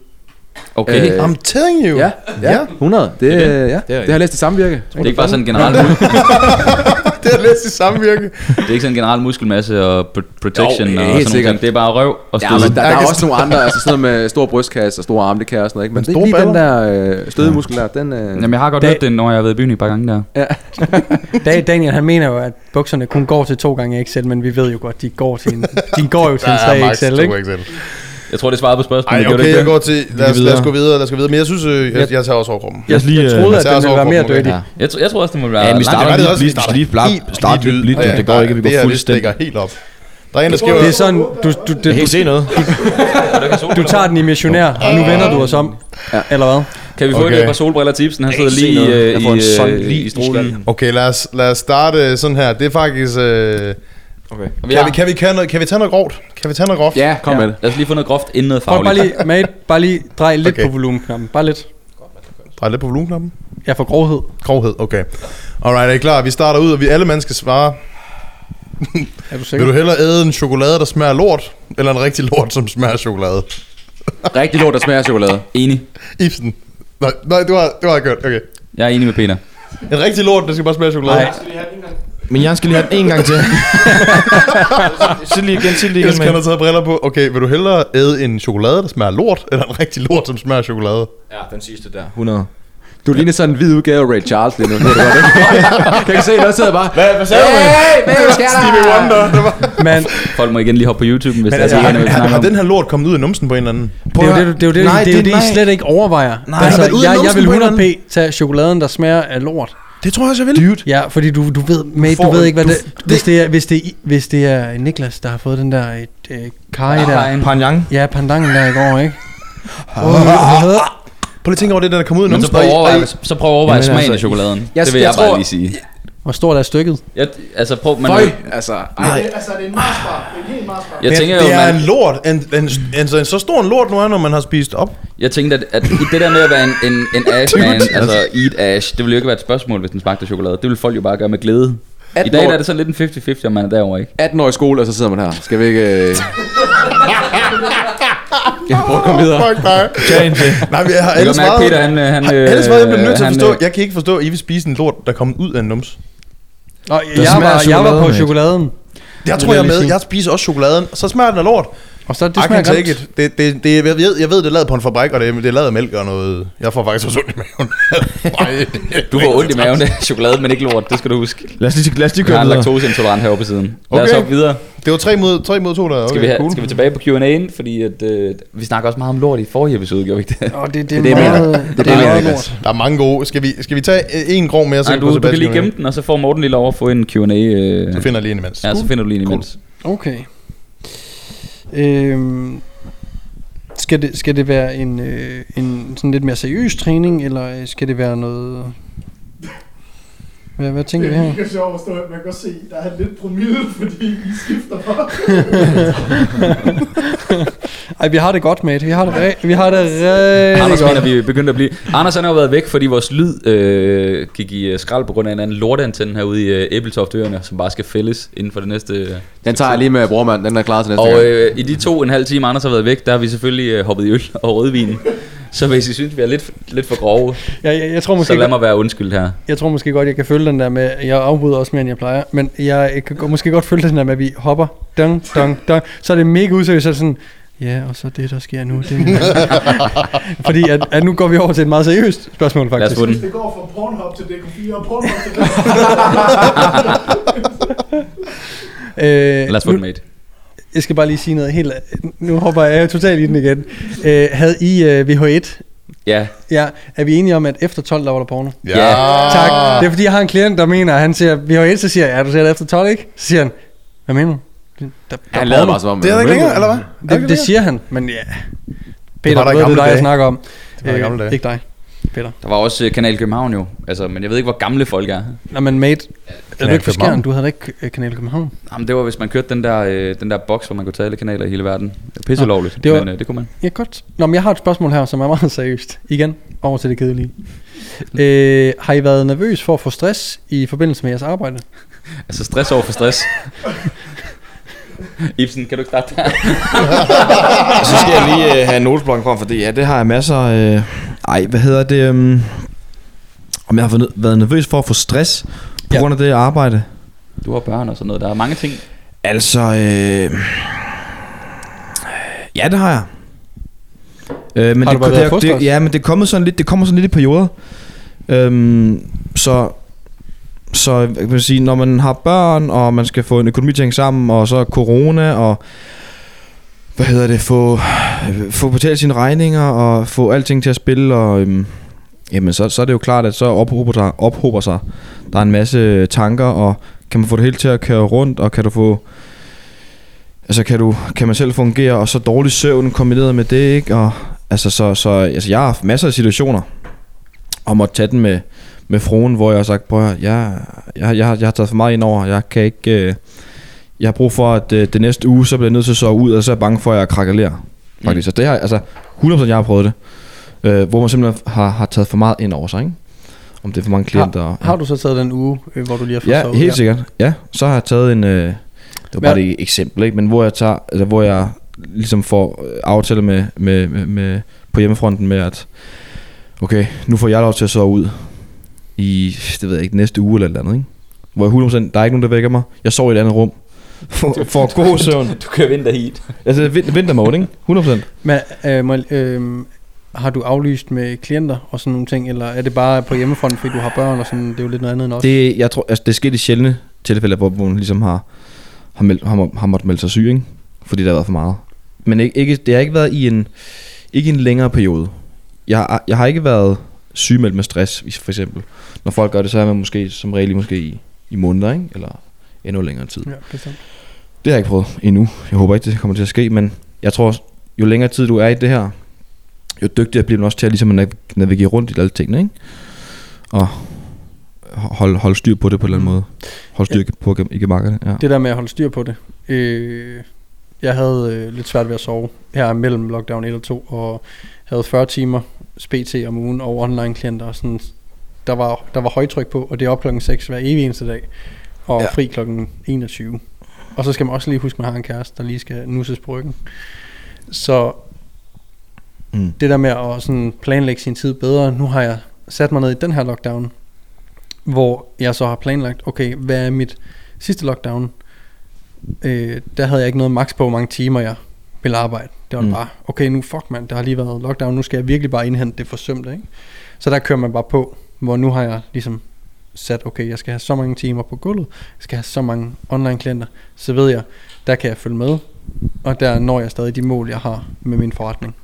Okay. Øh, I'm telling you. Ja, ja, 100. Det, Det er det, det. ja, Det er det, har jeg læst i samvirke. Det er ikke bare sådan en generel, <laughs> det har jeg læst i samvirke. det er ikke sådan en generel muskelmasse og pr- protection Jo, og sådan sikkert. noget. Det er bare røv og Ja, stød. men der, der er også nogle andre, altså sådan noget med stor brystkasse og store arme, det kan jeg og sådan noget, ikke? Men, Men det, store lige den baller? der øh, stødemuskel der, den... Øh, Jamen, jeg har godt Da- hørt det, når jeg har været i byen et par gange der. <laughs> Da, Daniel han mener jo, at bukserne kun går til to gange XL, men vi ved jo godt, de går til en, de går jo til en Der er 3 max XL, ikke? Jeg tror, det svarede på spørgsmålet. Ej, gjorde det okay, ikke jeg det? går til... Lad os, lad os gå videre, lad os gå videre. Men jeg synes, øh, jeg, jeg tager også overkroppen. Jeg, lige, Jeg troede, at den ville være mere dirty. Jeg, tror- jeg tror også, det må være Ja, vi starter det lige, lige, lige, lige, starte lidt blidt. Det går ikke, vi det går det fuldstændig. stikker helt op. Der er en, der skriver... Det er sådan, du, du, Jeg kan se noget. du tager den i missionær, og nu vender du os om. Ja. Eller hvad? Kan vi få Okay. et par solbriller til Ibsen? Han sidder lige øh, i, øh, lige i i stolen. Okay, lad os, lad os starte sådan her. Det er faktisk... Øh, Okay. Og vi kan, har, vi, kan, vi, kan, noget, kan vi tage noget grovt? Kan vi tage noget groft? ja, kom Ja. med det. lad os lige få noget groft inden noget Prøv fagligt. bare lige, mate, bare lige drej lidt Okay. på volumenknappen. Bare lidt. Drej lidt på volumenknappen. Ja, for grovhed. Grovhed, okay. Alright, er I klar? Vi starter ud, og vi alle mennesker skal svare. <laughs> Er du sikker? Vil du hellere æde en chokolade, der smager lort, eller en rigtig lort, som smager chokolade? <laughs> Rigtig lort, der smager chokolade. Enig. Ibsen. Nej, nej, det var, det var godt. Okay. Jeg er enig med Peter. En rigtig lort, der skal bare smage chokolade. Nej. Men jeg skal lige have den en gang til. <laughs> Sig lige igen, sig lige Jeg igen. skal have taget briller på. Okay, vil du hellere æde en chokolade, der smager lort, eller en rigtig lort, som smager chokolade? Ja, den sidste der. 100. Du ligner sådan en hvid udgave af Ray Charles lige nu. Det er det ikke? <laughs> kan se, der sidder bare... Hvad, hvad sagde du? Hey, hvad sker der? Stevie Wonder. Det var... Men Folk må igen lige hoppe på YouTube, hvis Men der altså, er har, det, vi har, har den her lort kommet ud af numsen på en eller anden? det er jo det, det, er jo det, Nej, det, er det- det, I nej. slet ikke overvejer. Nej, altså, jeg, jeg vil på en 100 eller p tage chokoladen, der smager af lort. Det tror jeg også, jeg vil. Dude. Ja, fordi du, du ved, mate, får- du ved ikke, hvad du- det, hvis, det er, hvis, det, er- hvis det er Niklas, der har fået den der et, øh, kaj der. Kajen. Panjang. Ja, pandangen der i går, ikke? Prøv lige at tænke over det, der er kommet ud af Men så prøv at overveje, så prøv at overveje Jamen, smagen altså, af chokoladen. jeg- Det vil jeg jeg bare tror- lige sige. Hvor stort er stykket? Jeg, altså prøv, man, Føj, altså... Ej, det, altså, det er en Marsbar. Det er en helt Marsbar. jeg det, tænker det jo, er man, en lort. En, en, en, en, så stor en lort nu er, når man har spist op. jeg tænkte, at, at i det der med at være en, en, en ash man, altså eat ash, det ville jo ikke være et spørgsmål, hvis den smagte af chokolade. Det ville folk jo bare gøre med glæde. I 18 dag år, er det sådan lidt en 50-50, om man er derovre, ikke? 18 år i skole, og så sidder man her. Skal vi ikke... Øh... <laughs> Jeg prøver at komme videre. Fuck dig. Til. Nej, men jeg har mærke, svaret. Peter, han... øh, han øh, Alle svaret, jeg bliver nødt til at han, forstå. øh, Jeg kan ikke forstå, at I vil spise en lort, der er kommet ud af en nums. Nå, jeg, var, jeg var på chokoladen, Jeg tror, jeg er med. Jeg spiser også chokoladen, så smager den af lort. Og så det I smager can take grimt. it. Det, det, det, jeg, ved, jeg ved, det er lavet på en fabrik, og det, det er lavet af mælk og noget... Jeg får faktisk også ondt i maven. <laughs> Ej, Du får ondt i maven af chokolade, men ikke lort, det skal du huske. Lad os lige, lad os lige Vi har køre en videre. laktoseintolerant heroppe på siden. Lad os Okay. hoppe videre. Det var 3 mod, 3 mod 2 der. Okay, Skal, vi have, cool. skal vi tilbage på Q&A'en, fordi at, øh, vi snakker også meget om lort i forrige episode, gjorde vi ikke det? Åh, det, det, Det er det, jeg det, Det er jeg meget lort. Der er mange gode. Skal vi, skal vi tage øh, en grov mere? så Nej, du, du kan lige gemme den, og så får Morten lige lov at få en Q&A. Øh, Du finder lige en imens. ja, så finder du lige en imens. Okay. Øhm, skal, det, skal det være en, øh, en sådan lidt mere seriøs træning, eller øh, skal det være noget... Hvad, hvad tænker vi Det er her? mega sjovt at stå, at man kan se, der er lidt promille, <laughs> fordi I skifter bare. <laughs> Ej, vi har det godt, mate. Vi har det, re- vi har det rigtig Anders godt. mener, vi er begyndt at blive... Anders han har jo været væk, fordi vores lyd øh, gik i øh, skrald på grund af en anden lorteantenne herude i øh, Æbeltoftøerne, som bare skal fældes inden for det næste... Øh. Den tager jeg lige med brormand. Den er klar til næste Og gang. øh, i de to og en halv time, Anders har været væk, der har vi selvfølgelig øh, hoppet i øl og rødvin. Så hvis I synes, vi er lidt, lidt for grove, Jeg, jeg, jeg, tror så måske, lad godt, mig være undskyld her. jeg tror måske godt, jeg kan følge den der med... Jeg afbryder også mere, end jeg plejer. Men jeg, jeg kan måske godt følge den der med, at vi hopper. Dong, dong, dong. Så er det mega useriøst. Så er sådan... Ja, og så det, der sker nu. Det, <laughs> fordi at, at nu går vi over til et meget seriøst spørgsmål, Lad os faktisk. få den. Det går fra Pornhub til DK4 og Pornhub til <laughs> Øh, Lad os få nu, den, mate. Jeg skal bare lige sige noget helt... Nu hopper jeg jo totalt i den igen. Øh, havde I øh, VH1? Ja, Ja, er vi enige om, at efter 12, der var der porno? Ja. Tak. Det er fordi, jeg har en klient, der mener, at han siger VH1, så siger jeg, ja, du ser det efter 12, ikke? Så siger han, hvad mener du? Der, der Han lavede bare som om... Det er ikke længere, eller hvad? Er det, det siger han, men ja. Peter, var der du ved, det er dig, jeg snakker om. Det var der i gamle dage. Ikke dig, Peter. Der var også øh, Kanal København jo, altså, men jeg ved ikke, hvor gamle folk er. Nå, men mate, er du ikke for København. skærn? Du havde ikke øh, Kanal København. Jamen, det var, hvis man kørte den der, øh, den der boks, hvor man kunne tage alle kanaler i hele verden. Pisse lovligt, det var- men øh, det kunne man. Ja, godt. Nå, men jeg har et spørgsmål her, som er meget <laughs> seriøst. Igen, over til det kedelige. øh, har I været nervøs for at få stress i forbindelse med jeres arbejde? <laughs> Altså stress over for stress. <laughs> Ibsen, kan du ikke starte der? Så skal jeg lige øh, have en notesblok frem, for det, ja, det har jeg masser øh, Ej, hvad hedder det? Um, om jeg har været- nervøs for at få stress på Ja. grund af det arbejde? Du har børn og sådan noget. Der er mange ting. Altså, øh, ja, det har jeg. Øh, men Har det, det, frustret? det, ja, men det kommer sådan lidt, det kommer sådan lidt i perioder. Øhm, så så jeg kan man sige, når man har børn, og man skal få en økonomi til at hænge sammen, og så corona, og hvad hedder det, få, få betalt sine regninger, og få alting til at spille, og øhm, jamen så, så er det jo klart, at så ophober der, ophober sig der er en masse tanker, og kan man få det hele til at køre rundt, og kan du få altså kan du kan man selv fungere og så dårlig søvn kombineret med det, ikke? Og altså så så altså jeg har haft masser af situationer om at tage den med med fruen, hvor jeg har sagt, prøv at jeg, jeg, jeg, jeg, har, jeg har taget for meget ind over, jeg kan ikke, øh, jeg har brug for, at øh, det næste uge, så bliver jeg nødt til at sove ud, og så er jeg bange for, at jeg krakalerer. Faktisk. Så det har, altså 100% jeg har prøvet det, øh, hvor man simpelthen har, har taget for meget ind over sig, ikke? Om det er for mange klienter. og- Har du så taget den uge, øh, hvor du lige har fået Ja, sovet? helt sikkert. Ja, så har jeg taget en... Øh, det var bare et eksempel, ikke? Men hvor jeg tager, altså hvor jeg ligesom får øh, aftale med, med, med, med, på hjemmefronten med, at okay, nu får jeg lov til at sove ud i, det ved jeg ikke, næste uge eller et eller andet, ikke? Hvor jeg 100%, der er ikke nogen, der vækker mig. Jeg sover i et andet rum. For, for god søvn. Du kører vinterheat. Altså, vin- vintermode, ikke? 100%. Men øh, må, øh, har du aflyst med klienter og sådan nogle ting, eller er det bare på hjemmefronten, fordi du har børn og sådan, det er jo lidt noget andet end os? Det, jeg tror, altså, det er sket i sjældne tilfælde, hvor man ligesom har, har, meldt, har, må- har måttet melde sig syg, ikke? Fordi der har været for meget. Men ikke, ikke, det har ikke været i en, ikke en længere periode. Jeg, har- jeg har ikke været sygemeldt med stress, for eksempel. Når folk gør det, så er man måske som regel måske i, i måneder, ikke? Eller endnu længere tid. Ja, bestemt. Det har jeg ikke prøvet endnu. Jeg håber ikke, det kommer til at ske, men jeg tror, jo længere tid du er i det her, jo dygtigere bliver man også til at ligesom at nav- navigere rundt i alle tingene, ikke? Og holde hold styr på det på en eller anden måde. Hold styr på i gemakkerne, ja. Det der med at holde styr på det. Øh, jeg havde øh, lidt svært ved at sove her mellem lockdown 1 og 2, og havde 40 timer PT om ugen og online klienter. Og sådan, der, var, der var højtryk på, og det er op klokken 6 hver evig eneste dag, og ja. Fri klokken 21. Og så skal man også lige huske, at man har en kæreste, der lige skal nusses på ryggen. Så Mm. det der med at sådan planlægge sin tid bedre, nu har jeg sat mig ned i den her lockdown, hvor jeg så har planlagt, okay, hvad er mit sidste lockdown? Øh, der havde jeg ikke noget max på, hvor mange timer jeg ville arbejde. Det var mm. Mm. bare, okay, nu fuck man, der har lige været lockdown, nu skal jeg virkelig bare indhente det forsømte, ikke? Så der kører man bare på, hvor nu har jeg ligesom sat, okay, jeg skal have så mange timer på gulvet, jeg skal have så mange online klienter, så ved jeg, der kan jeg følge med, og der når jeg stadig de mål, jeg har med min forretning.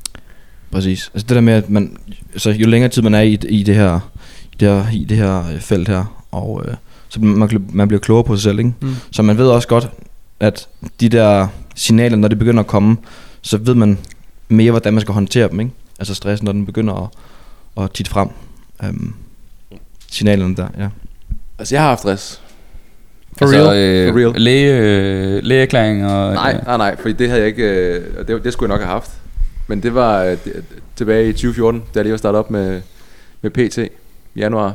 Præcis. Altså det der med, at man, så jo længere tid man er i, i det her, i det her, i det her øh, felt her, og øh, så man, man, bliver klogere på sig selv, ikke? Mm. Så man ved også godt, at de der signaler, når det begynder at komme, så ved man mere, hvordan man skal håndtere dem, ikke? Altså stressen, når den begynder at, at titte frem. Um, signalerne der, ja. Altså, jeg har haft stress. For altså, real? Øh, For real. Læge, øh, lægeerklæring og... Nej, nej, nej, fordi det havde jeg ikke, øh, det, det skulle jeg nok have haft. Men det var øh, tilbage i 2014, da jeg lige var startet op med, med PT i januar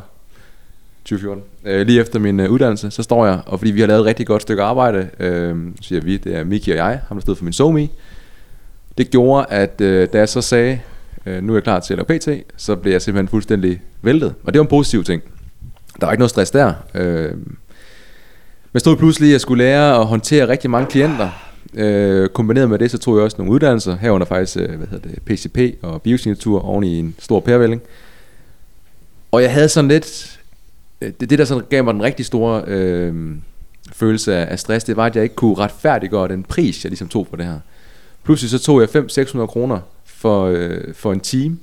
2014. Øh, lige efter min øh, uddannelse, så står jeg, og fordi vi har lavet et rigtig godt stykke arbejde, øh, siger vi, det er Miki og jeg, ham der stod for min SoMe. Det gjorde, at øh, da jeg så sagde, øh, nu er jeg klar til at lave PT, så blev jeg simpelthen fuldstændig væltet. Og det var en positiv ting. Der var ikke noget stress der. Øh, men stod pludselig, at jeg skulle lære at håndtere rigtig mange klienter. Øh, kombineret med det, så tog jeg også nogle uddannelser, herunder faktisk øh, hvad hedder det, PCP og biosignatur oven i en stor pærevælling. Og jeg havde sådan lidt, øh, det, det der sådan gav mig den rigtig store øh, følelse af, af stress, det var, at jeg ikke kunne retfærdiggøre den pris, jeg ligesom tog for det her. Pludselig så tog jeg 500-600 kroner for, øh, for en time,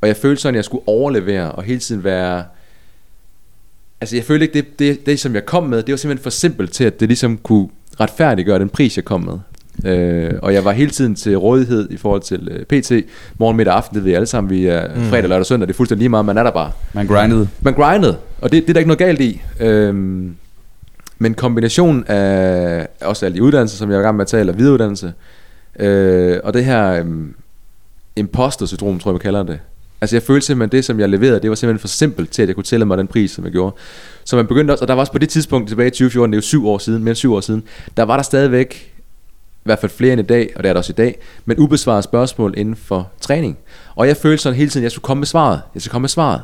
og jeg følte sådan, at jeg skulle overlevere og hele tiden være... Altså jeg følte ikke, det, det, det som jeg kom med, det var simpelthen for simpelt til, at det ligesom kunne retfærdiggøre den pris, jeg kom med. Øh, og jeg var hele tiden til rådighed i forhold til øh, PT. Morgen, middag, aften, det ved I alle sammen. Vi er mm. fredag, lørdag, søndag. Det er fuldstændig lige meget. Man er der bare. Man grindede. Man grindede, og det, det er der ikke noget galt i. Øhm, men kombinationen af også alle de uddannelser, som jeg er i gang med at tage, eller videreuddannelse, øh, og det her øhm, imposter-syndrom, tror jeg, man kalder det. Altså jeg følte simpelthen, det som jeg leverede, det var simpelthen for simpelt til, at jeg kunne tælle mig den pris, som jeg gjorde. Så man begyndte også, og der var også på det tidspunkt tilbage i 2014, det er jo syv år siden, mere end syv år siden, der var der stadigvæk, i hvert fald flere end i dag, og det er der også i dag, men ubesvarede spørgsmål inden for træning. Og jeg følte sådan hele tiden, at jeg skulle komme med svaret. Jeg skulle komme med svaret.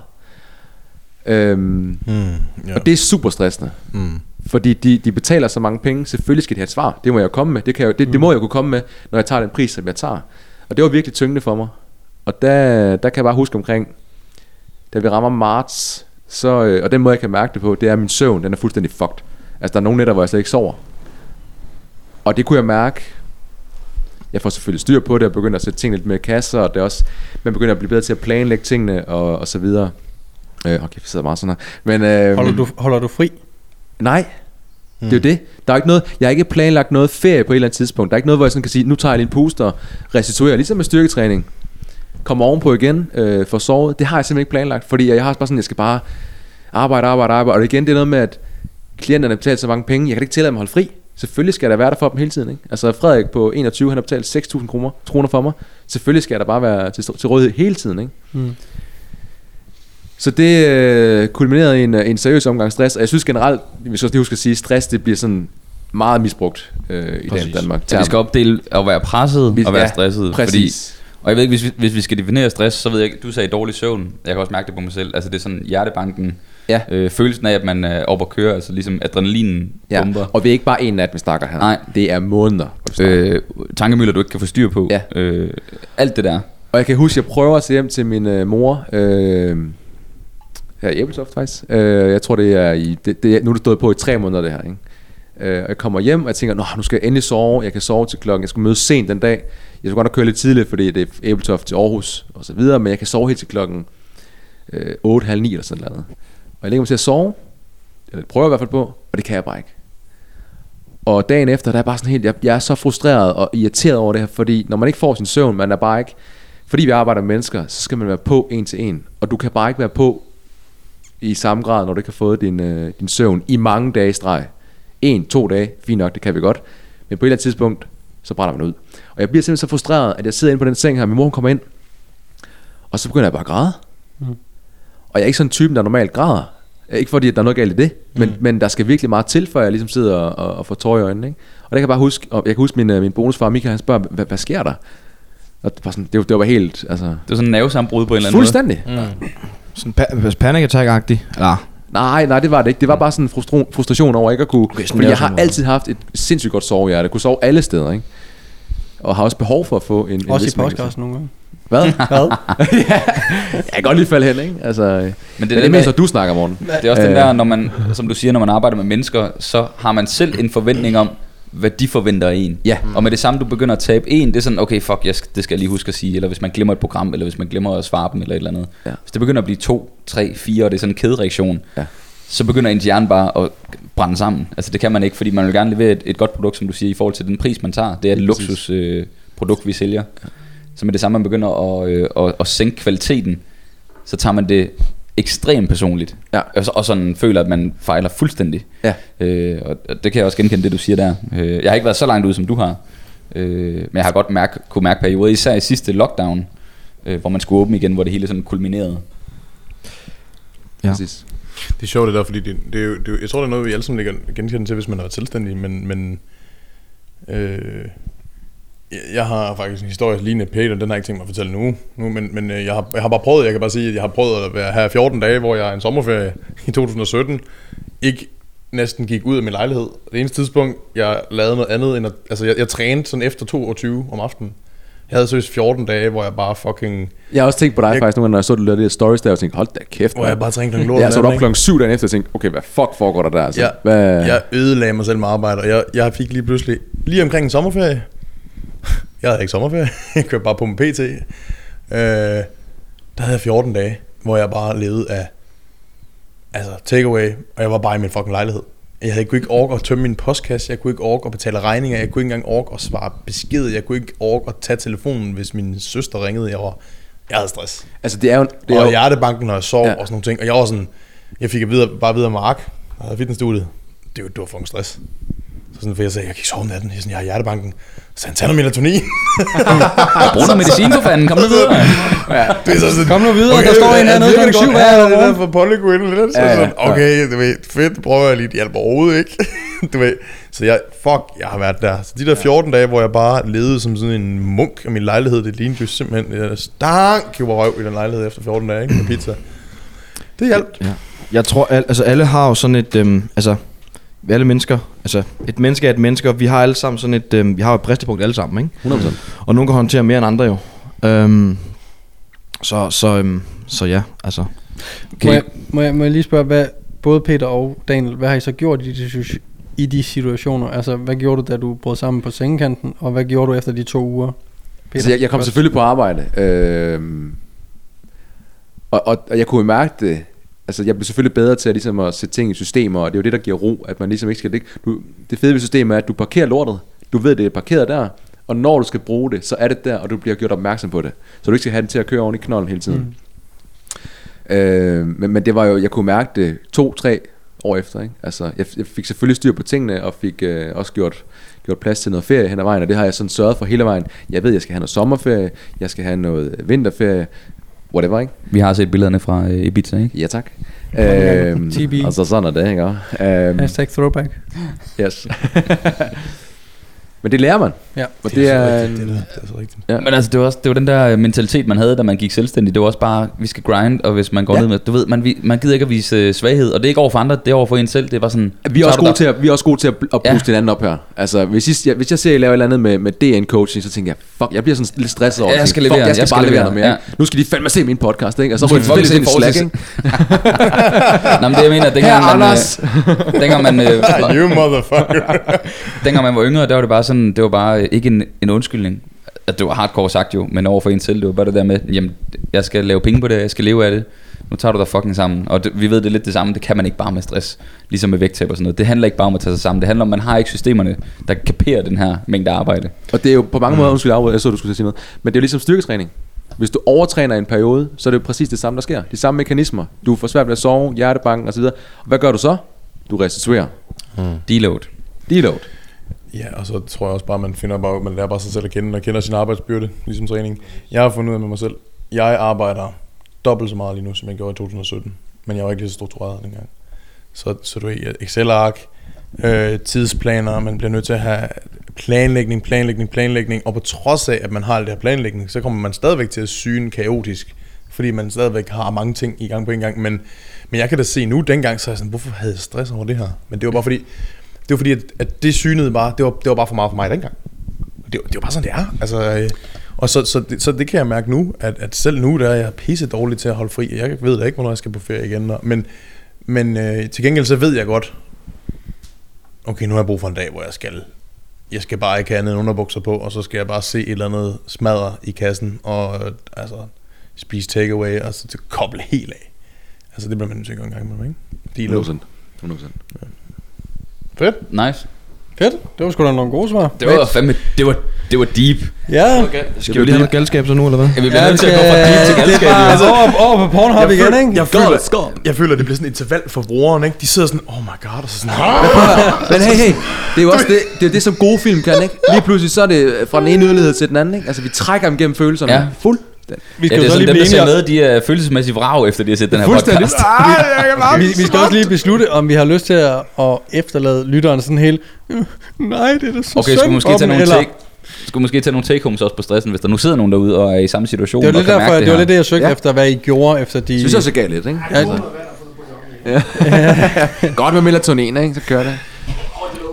Øhm, Mm, ja. og det er super stressende. Mm. Fordi de, de betaler så mange penge, selvfølgelig skal de have et svar. Det må jeg jo komme med. Det, kan jeg, det, det må jeg kunne komme med, når jeg tager den pris, som jeg tager. Og det var virkelig tyngende for mig. Og der, der kan jeg bare huske omkring, da vi rammer marts, så, øh, og den måde jeg kan mærke det på, det er at min søvn, den er fuldstændig fucked. Altså der er nogle nætter, hvor jeg slet ikke sover. Og det kunne jeg mærke. Jeg får selvfølgelig styr på det, og begynder at sætte tingene lidt mere i kasser, og det er også, man begynder at blive bedre til at planlægge tingene, og, og så videre. Øh, okay, jeg sidder meget sådan her. Men, øh, Holder du, holder du fri? Nej, mm. det er jo det. Der er ikke noget, jeg har ikke planlagt noget ferie på et eller andet tidspunkt. Der er ikke noget, hvor jeg sådan kan sige, nu tager jeg lige en puster og restituerer, ligesom med styrketræning. Kommer ovenpå igen, øh, for sovet. Det har jeg simpelthen ikke planlagt, fordi jeg har bare sådan, jeg skal bare arbejde, arbejde, arbejde. Og igen, det er noget med, at klienterne betaler så mange penge, jeg kan ikke tillade mig at holde fri. Selvfølgelig skal da være der for dem hele tiden. Ikke? Altså Frederik på 21, han har betalt 6.000 kroner, kroner for mig. Selvfølgelig skal da bare være til, til rådighed hele tiden. Ikke? Mm. Så det øh, kulminerede i en, øh, en seriøs omgang stress, og jeg synes generelt, vi skal også lige huske at sige, stress det bliver sådan meget misbrugt øh, i i Danmark. Så vi skal opdele at være presset Vi- og være ja, stresset. Præcis. Fordi, og jeg ved ikke, hvis vi, hvis vi skal definere stress, så ved jeg du sagde dårlig søvn. Jeg kan også mærke det på mig selv. Altså det er sådan hjertebanken. Ja. Øh, følelsen af, at man er oppe at køre, altså ligesom adrenalinen Ja. bomber. Og vi er ikke bare en nat, vi snakker her. Nej. Det er måneder. Øh, tankemøller, du ikke kan få styr på. Ja. Øh, alt det der. Og jeg kan huske, jeg prøver at se hjem til min øh, mor. Øh, her i Æbeltoft faktisk. Øh, jeg tror, det er i... Det, det, nu er det stået på i tre måneder, det her. Ikke? Øh, og jeg kommer hjem, og jeg tænker, Nå, nu skal jeg endelig sove. Jeg kan sove til klokken. Jeg skal møde sent den dag. Jeg skal godt nok køre lidt tidligt, fordi det er Æbeltoft til Aarhus og så videre. Men jeg kan sove helt til klokken øh, 8, halv 9 eller sådan noget. Og jeg lægger mig til at sove. Eller prøver i hvert fald på. Og det kan jeg bare ikke. Og dagen efter, der er bare sådan helt, jeg, jeg er så frustreret og irriteret over det her, fordi når man ikke får sin søvn, man er bare ikke, fordi vi arbejder med mennesker, så skal man være på en til en. Og du kan bare ikke være på i samme grad, når du ikke har fået din, øh, din søvn i mange dage i streg. En, to dage, fint nok, det kan vi godt. Men på et eller andet tidspunkt, så brænder man ud. Og jeg bliver simpelthen så frustreret, at jeg sidder inde på den seng her, min mor hun kommer ind, og så begynder jeg bare at græde. Mm. Og jeg er ikke sådan en typen, der normalt græder. Ikke fordi, at der er noget galt i det, men, mm. men der skal virkelig meget til, før jeg ligesom sidder og, og, og får tårer i øjnene. Ikke? Og det kan jeg bare huske, og jeg kan huske min, øh, min bonusfar Michael, han spørger, hvad, hvad sker der? Og det var, sådan, det, var, det var helt, altså, Det er sådan en nervesambrud på en eller anden fuldstændig. Sådan pa- panic attack-agtig. Eller, Nej, nej, det var det ikke. Det var bare sådan en frustration, frustration over ikke at kunne... Okay, fordi jeg har altid haft et sindssygt godt sovehjerte. Jeg kunne sove alle steder, ikke? Og har også behov for at få en... en Også i vis mængde podcasten nogle gange. Hvad? <laughs> Hvad? ja, jeg kan godt lige falde hen, ikke? Altså, men det, Men det er det mest, når du snakker, Morten. Det er også den Øh. der, når man, som du siger, når man arbejder med mennesker, så har man selv en forventning om, hvad de forventer af en. Ja. Og med det samme, du begynder at tabe en, det er sådan, okay, fuck, jeg det skal jeg lige huske at sige, eller hvis man glemmer et program, eller hvis man glemmer at svare dem, eller et eller andet. Ja. Hvis det begynder at blive to, tre, fire, og det er sådan en kædereaktion, Ja. så begynder ens hjerne bare at brænde sammen. Altså det kan man ikke, fordi man vil gerne levere et, et godt produkt, som du siger, i forhold til den pris, man tager. Det er et Lige præcis. luksus øh, produkt, vi sælger. Så med det samme, man begynder at, øh, at, at sænke kvaliteten, så tager man det ekstremt personligt. Ja. Og, så, og sådan føler, at man fejler fuldstændig. Ja. Øh, og det kan jeg også genkende, det du siger der. Øh, jeg har ikke været så langt ud, som du har. Øh, men jeg har godt mærke, kunne mærke perioder, især i sidste lockdown, øh, hvor man skulle åbne igen, hvor det hele sådan kulminerede. Ja. Præcis. Det er sjovt det der, fordi det, det, er jo, det er jeg tror, det er noget, vi alle sammen ligger genkende til, hvis man har været selvstændig, men, men øh, jeg- jeg har faktisk en historie lignende Peter, den har jeg ikke tænkt mig at fortælle nu, nu men, men øh, jeg, har, jeg har bare prøvet, jeg kan bare sige, at jeg har prøvet at være her 14 dage, hvor jeg er en sommerferie i 2017, ikke næsten gik ud af min lejlighed. Det eneste tidspunkt, jeg lavede noget andet end at, altså jeg, jeg trænede sådan efter 22 om aftenen. Jeg havde seriøst 14 dage, hvor jeg bare fucking, Jeg har også tænkt på dig Jeg- faktisk, nogle gange, når jeg så du lavede det stories der, og tænkte, hold da kæft, hvor jeg bare trænede klokken lort. Ja, så var op klokken 7 dagen efter og tænkte, okay, hvad fuck foregår der der? Altså? Ja, hvad? Jeg ødelagde mig selv med arbejde, og jeg, jeg fik lige pludselig, lige omkring en sommerferie, jeg havde ikke sommerferie, <laughs> jeg kørte bare på med PT, øh, der havde jeg 14 dage, hvor jeg bare levede af altså takeaway, og jeg var bare i min fucking lejlighed. Jeg havde kunne ikke orke at tømme min postkasse, jeg kunne ikke orke at betale regninger, jeg kunne ikke engang orke at svare besked, jeg kunne ikke orke at tage telefonen, hvis min søster ringede, jeg var, jeg havde stress. Altså, det er jo... Det er og jo hjertebanken, når jeg sov Ja. og sådan nogle ting, og jeg var sådan, jeg fik at vide, bare videre Mark, havde fitnessstudiet, det var, det var en stress. Så sådan, for jeg sagde, jeg kan ikke sove om natten, jeg, er sådan, jeg har hjertebanken. Så han tager noget melatonin. Brug noget medicin for fanden, kom nu videre. det er så sådan, Kom nu videre, der står en hernede klokken det syv hver Ja, det der for Polyquin. Så Ja, ja, sådan, okay, du ved, fedt, det prøver jeg lige, det hjælper overhovedet ikke. <laughs> du ved, så jeg, fuck, jeg har været der. Så de der 14 dage, hvor jeg bare levede som sådan en munk af min lejlighed, det lignede jo simpelthen, jeg stank jo røv i den lejlighed efter 14 dage, ikke, med pizza. Det hjalp. Ja. Jeg tror, al, altså alle har jo sådan et, øhm, altså alle mennesker, altså et menneske er et menneske, og vi har alle sammen sådan et, øhm, vi har jo et bristepunkt alle sammen, ikke? 100%. Og nogen kan håndtere mere end andre jo. Øhm, så, så, øhm, så ja, altså. Må, jeg, må, jeg, må jeg lige spørge, hvad, både Peter og Daniel, hvad har I så gjort i de, i de situationer? Altså, hvad gjorde du, da du brød sammen på sengekanten, og hvad gjorde du efter de to uger? Peter, Altså, jeg, jeg kom først. selvfølgelig på arbejde. Øh, og, og, og jeg kunne jo mærke det. Altså, jeg blev selvfølgelig bedre til at, ligesom at sætte ting i systemer, og det er jo det, der giver ro, at man ligesom ikke skal... Det, du, det fede ved systemet er, at du parkerer lortet. Du ved, det er parkeret der, og når du skal bruge det, så er det der, og du bliver gjort opmærksom på det. Så du ikke skal have den til at køre oven i knolden hele tiden. Mm. Øh, men, men det var jo, jeg kunne mærke det to-tre år efter. Ikke? Altså, jeg, jeg fik selvfølgelig styr på tingene, og fik øh, også gjort, gjort plads til noget ferie hen ad vejen, og det har jeg sådan sørget for hele vejen. Jeg ved, jeg skal have noget sommerferie, jeg skal have noget vinterferie, whatever, ikke? Vi har set billederne fra øh, Ibiza, ikke? Ja, tak. Øhm, TB. altså sådan er det, ikke? Øhm, Hashtag throwback. yes. <laughs> Men det lærer man. Ja. Og det er... rigtigt, det, der. det er så rigtigt. Ja. Men altså, det var, også, det var den der mentalitet, man havde, da man gik selvstændig. Det var også bare, vi skal grind, og hvis man går Ja. ja. ned med, du ved, man, vi- man gider ikke at vise øh, svaghed. Og det er ikke over for andre, det er over for en selv. Det er bare sådan, Vi er, så også gode til at, vi er også gode til at, at Ja. puste hinanden op her. Altså, hvis, I, jeg, hvis jeg ser, at I laver et eller andet med, med DN-coaching, så tænker jeg, fuck, jeg bliver sådan lidt stresset over Ja, jeg det. skal fuck, levere, jeg skal, jeg skal bare levere levere, noget mere. Ja. Nu skal de fandme se min podcast, ikke? Og så skal de en forhold slack, ikke? Nå, men det jeg mener, <laughs> Her, dengang man, Anders! øh, dengang man, øh, <laughs> you motherfucker. <laughs> dengang man var yngre, der var det bare sådan, det var bare ikke en, en undskyldning. At det var hardcore sagt jo, men over for en selv, det var bare det der med, jamen, jeg skal lave penge på det, jeg skal leve af det. Nu tager du dig fucking sammen. Og det, vi ved det er lidt det samme, det kan man ikke bare med stress. Ligesom med vægttab og sådan noget. Det handler ikke bare om at tage sig sammen. Det handler om, at man har ikke systemerne, der kaperer den her mængde arbejde. Og det er jo på mange måder, undskyld jeg så, du skulle sige noget, men det er jo ligesom styrketræning. Hvis du overtræner en periode, så er det jo præcis det samme, der sker. De samme mekanismer. Du får svært ved at sove, hjertebanken osv. Og hvad gør du så? Du restituerer. Deload. Deload. Ja, og så tror jeg også bare, man finder bare, man lærer bare sig selv at kende, og kender sin arbejdsbyrde, ligesom træning. Jeg har fundet ud af med mig selv, jeg arbejder dobbelt så meget lige nu, som jeg gjorde i 2017. Men jeg var ikke lige så struktureret dengang. Så, så du ved, Excel-ark, øh, tidsplaner, man bliver nødt til at have planlægning, planlægning, planlægning, og på trods af, at man har alt det her planlægning, så kommer man stadigvæk til at syne kaotisk, fordi man stadigvæk har mange ting i gang på en gang, men, men jeg kan da se nu, dengang, så er jeg sådan, hvorfor havde jeg stress over det her? Men det var bare fordi, det var fordi, at, at det synede bare, det var, det var bare for meget for mig dengang. Det var, det var bare sådan, det er. Altså, øh, og så, så, det, så det kan jeg mærke nu, at, at selv nu, der er jeg pisse dårlig til at holde fri. Jeg ved da ikke, hvornår jeg skal på ferie igen. Og, men men øh, til gengæld så ved jeg godt, okay, nu har jeg brug for en dag, hvor jeg skal jeg skal bare ikke have andet underbukser på, og så skal jeg bare se et eller andet smadre i kassen, og øh, altså spise takeaway, og så koble helt af. Altså det bliver man nødt til at gøre en gang med, ikke? De er 100%. 100%. Fedt. Nice. Fedt. Det var sgu da nogle gode svar. Det var fandme, det var, det var deep. Ja. Skal vi lige have noget galskab så nu, eller hvad? Ja, vi bliver nødt til at gå fra deep til det er galskab. bare altså. over, over på Pornhub Jeg igen, føler- ikke? Jeg føler, jeg føler, det bliver sådan et interval for brugeren, ikke? De sidder sådan, oh my god, og så sådan, Men hey, hey, det er jo også det, det, er det som gode film kan, ikke? Lige pludselig så er det fra den ene yderlighed til den anden, ikke? Altså vi trækker dem gennem følelserne. Ja. Fuld. Vi Ja, skal det jo er så sådan, lige dem, der ser med, de er følelsesmæssigt vrag, efter de har set den her Fuldstændig. podcast. <laughs> vi, vi skal også lige beslutte, om vi har lyst til at, at efterlade lytteren sådan helt, "Øh, nej, det er da så Okay, synd måske tage dem," nogle eller- take, skulle måske tage nogle take homes også på stressen, hvis der nu sidder nogen derude og er i samme situation. Det var og lidt kan derfor, mærke det, det var her. lidt det, jeg søgte Ja. efter, hvad I gjorde efter de... Synes jeg så galt lidt, ikke? Ja, <laughs> Godt med melatonin, ikke? Så kører det.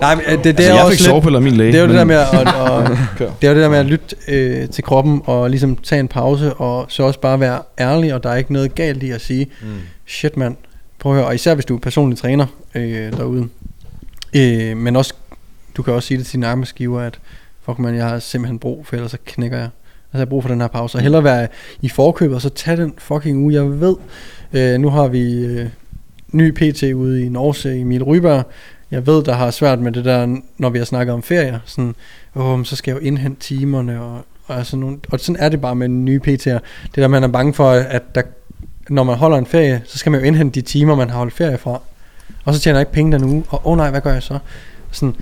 Nej, men, øh, det, det, Altså, er jeg også fik sovepiller min læge. det er jo det der med at, at, <laughs> at det er jo det der med at lytte øh, til kroppen og ligesom tage en pause og så også bare være ærlig, og der er ikke noget galt i at sige, mm. shit mand, prøv at høre, og især hvis du er personlig træner øh, derude, øh, men også, du kan også sige det til din arbejdsgiver, at fuck man, jeg har simpelthen brug for, ellers så knækker jeg. Altså jeg har brug for den her pause, og hellere være i forkøbet, og så tage den fucking uge, jeg ved, øh, nu har vi øh, ny PT ude i Norge, Emil Ryberg, jeg ved, der har svært med det der, når vi har snakket om ferier. Sådan, åh, så skal jeg jo indhente timerne, og, og, altså nogle, og sådan er det bare med nye PT'er. Det der, man er bange for, at der, når man holder en ferie, så skal man jo indhente de timer, man har holdt ferie fra. Og så tjener jeg ikke penge den uge, og åh oh, nej, hvad gør jeg så? Sådan,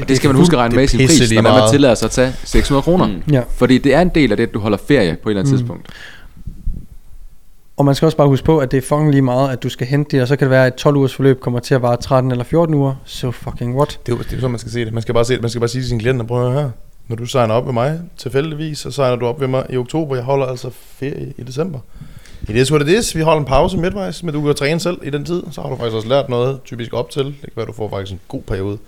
Og det skal man huske at regne med i sin det pris, når man tillader sig at tage 600 kroner. Mm. Ja. Fordi det er en del af det, at du holder ferie på et eller andet Mm. tidspunkt. Og man skal også bare huske på, at det er fucking lige meget, at du skal hente det, og så kan det være, at et 12 ugers forløb kommer til at vare 13 eller 14 uger. So fucking what? Det er jo det er jo sådan, man skal se det. Man skal bare, se, man skal bare sige til sine klienter, prøv her. Når du signer op med mig tilfældigvis, så signer du op ved mig i oktober. Jeg holder altså ferie i december. I det what it is. Vi holder en pause midtvejs, men du kan træne selv i den tid. Så har du faktisk også lært noget, typisk op til. Det kan være, du får faktisk en god periode.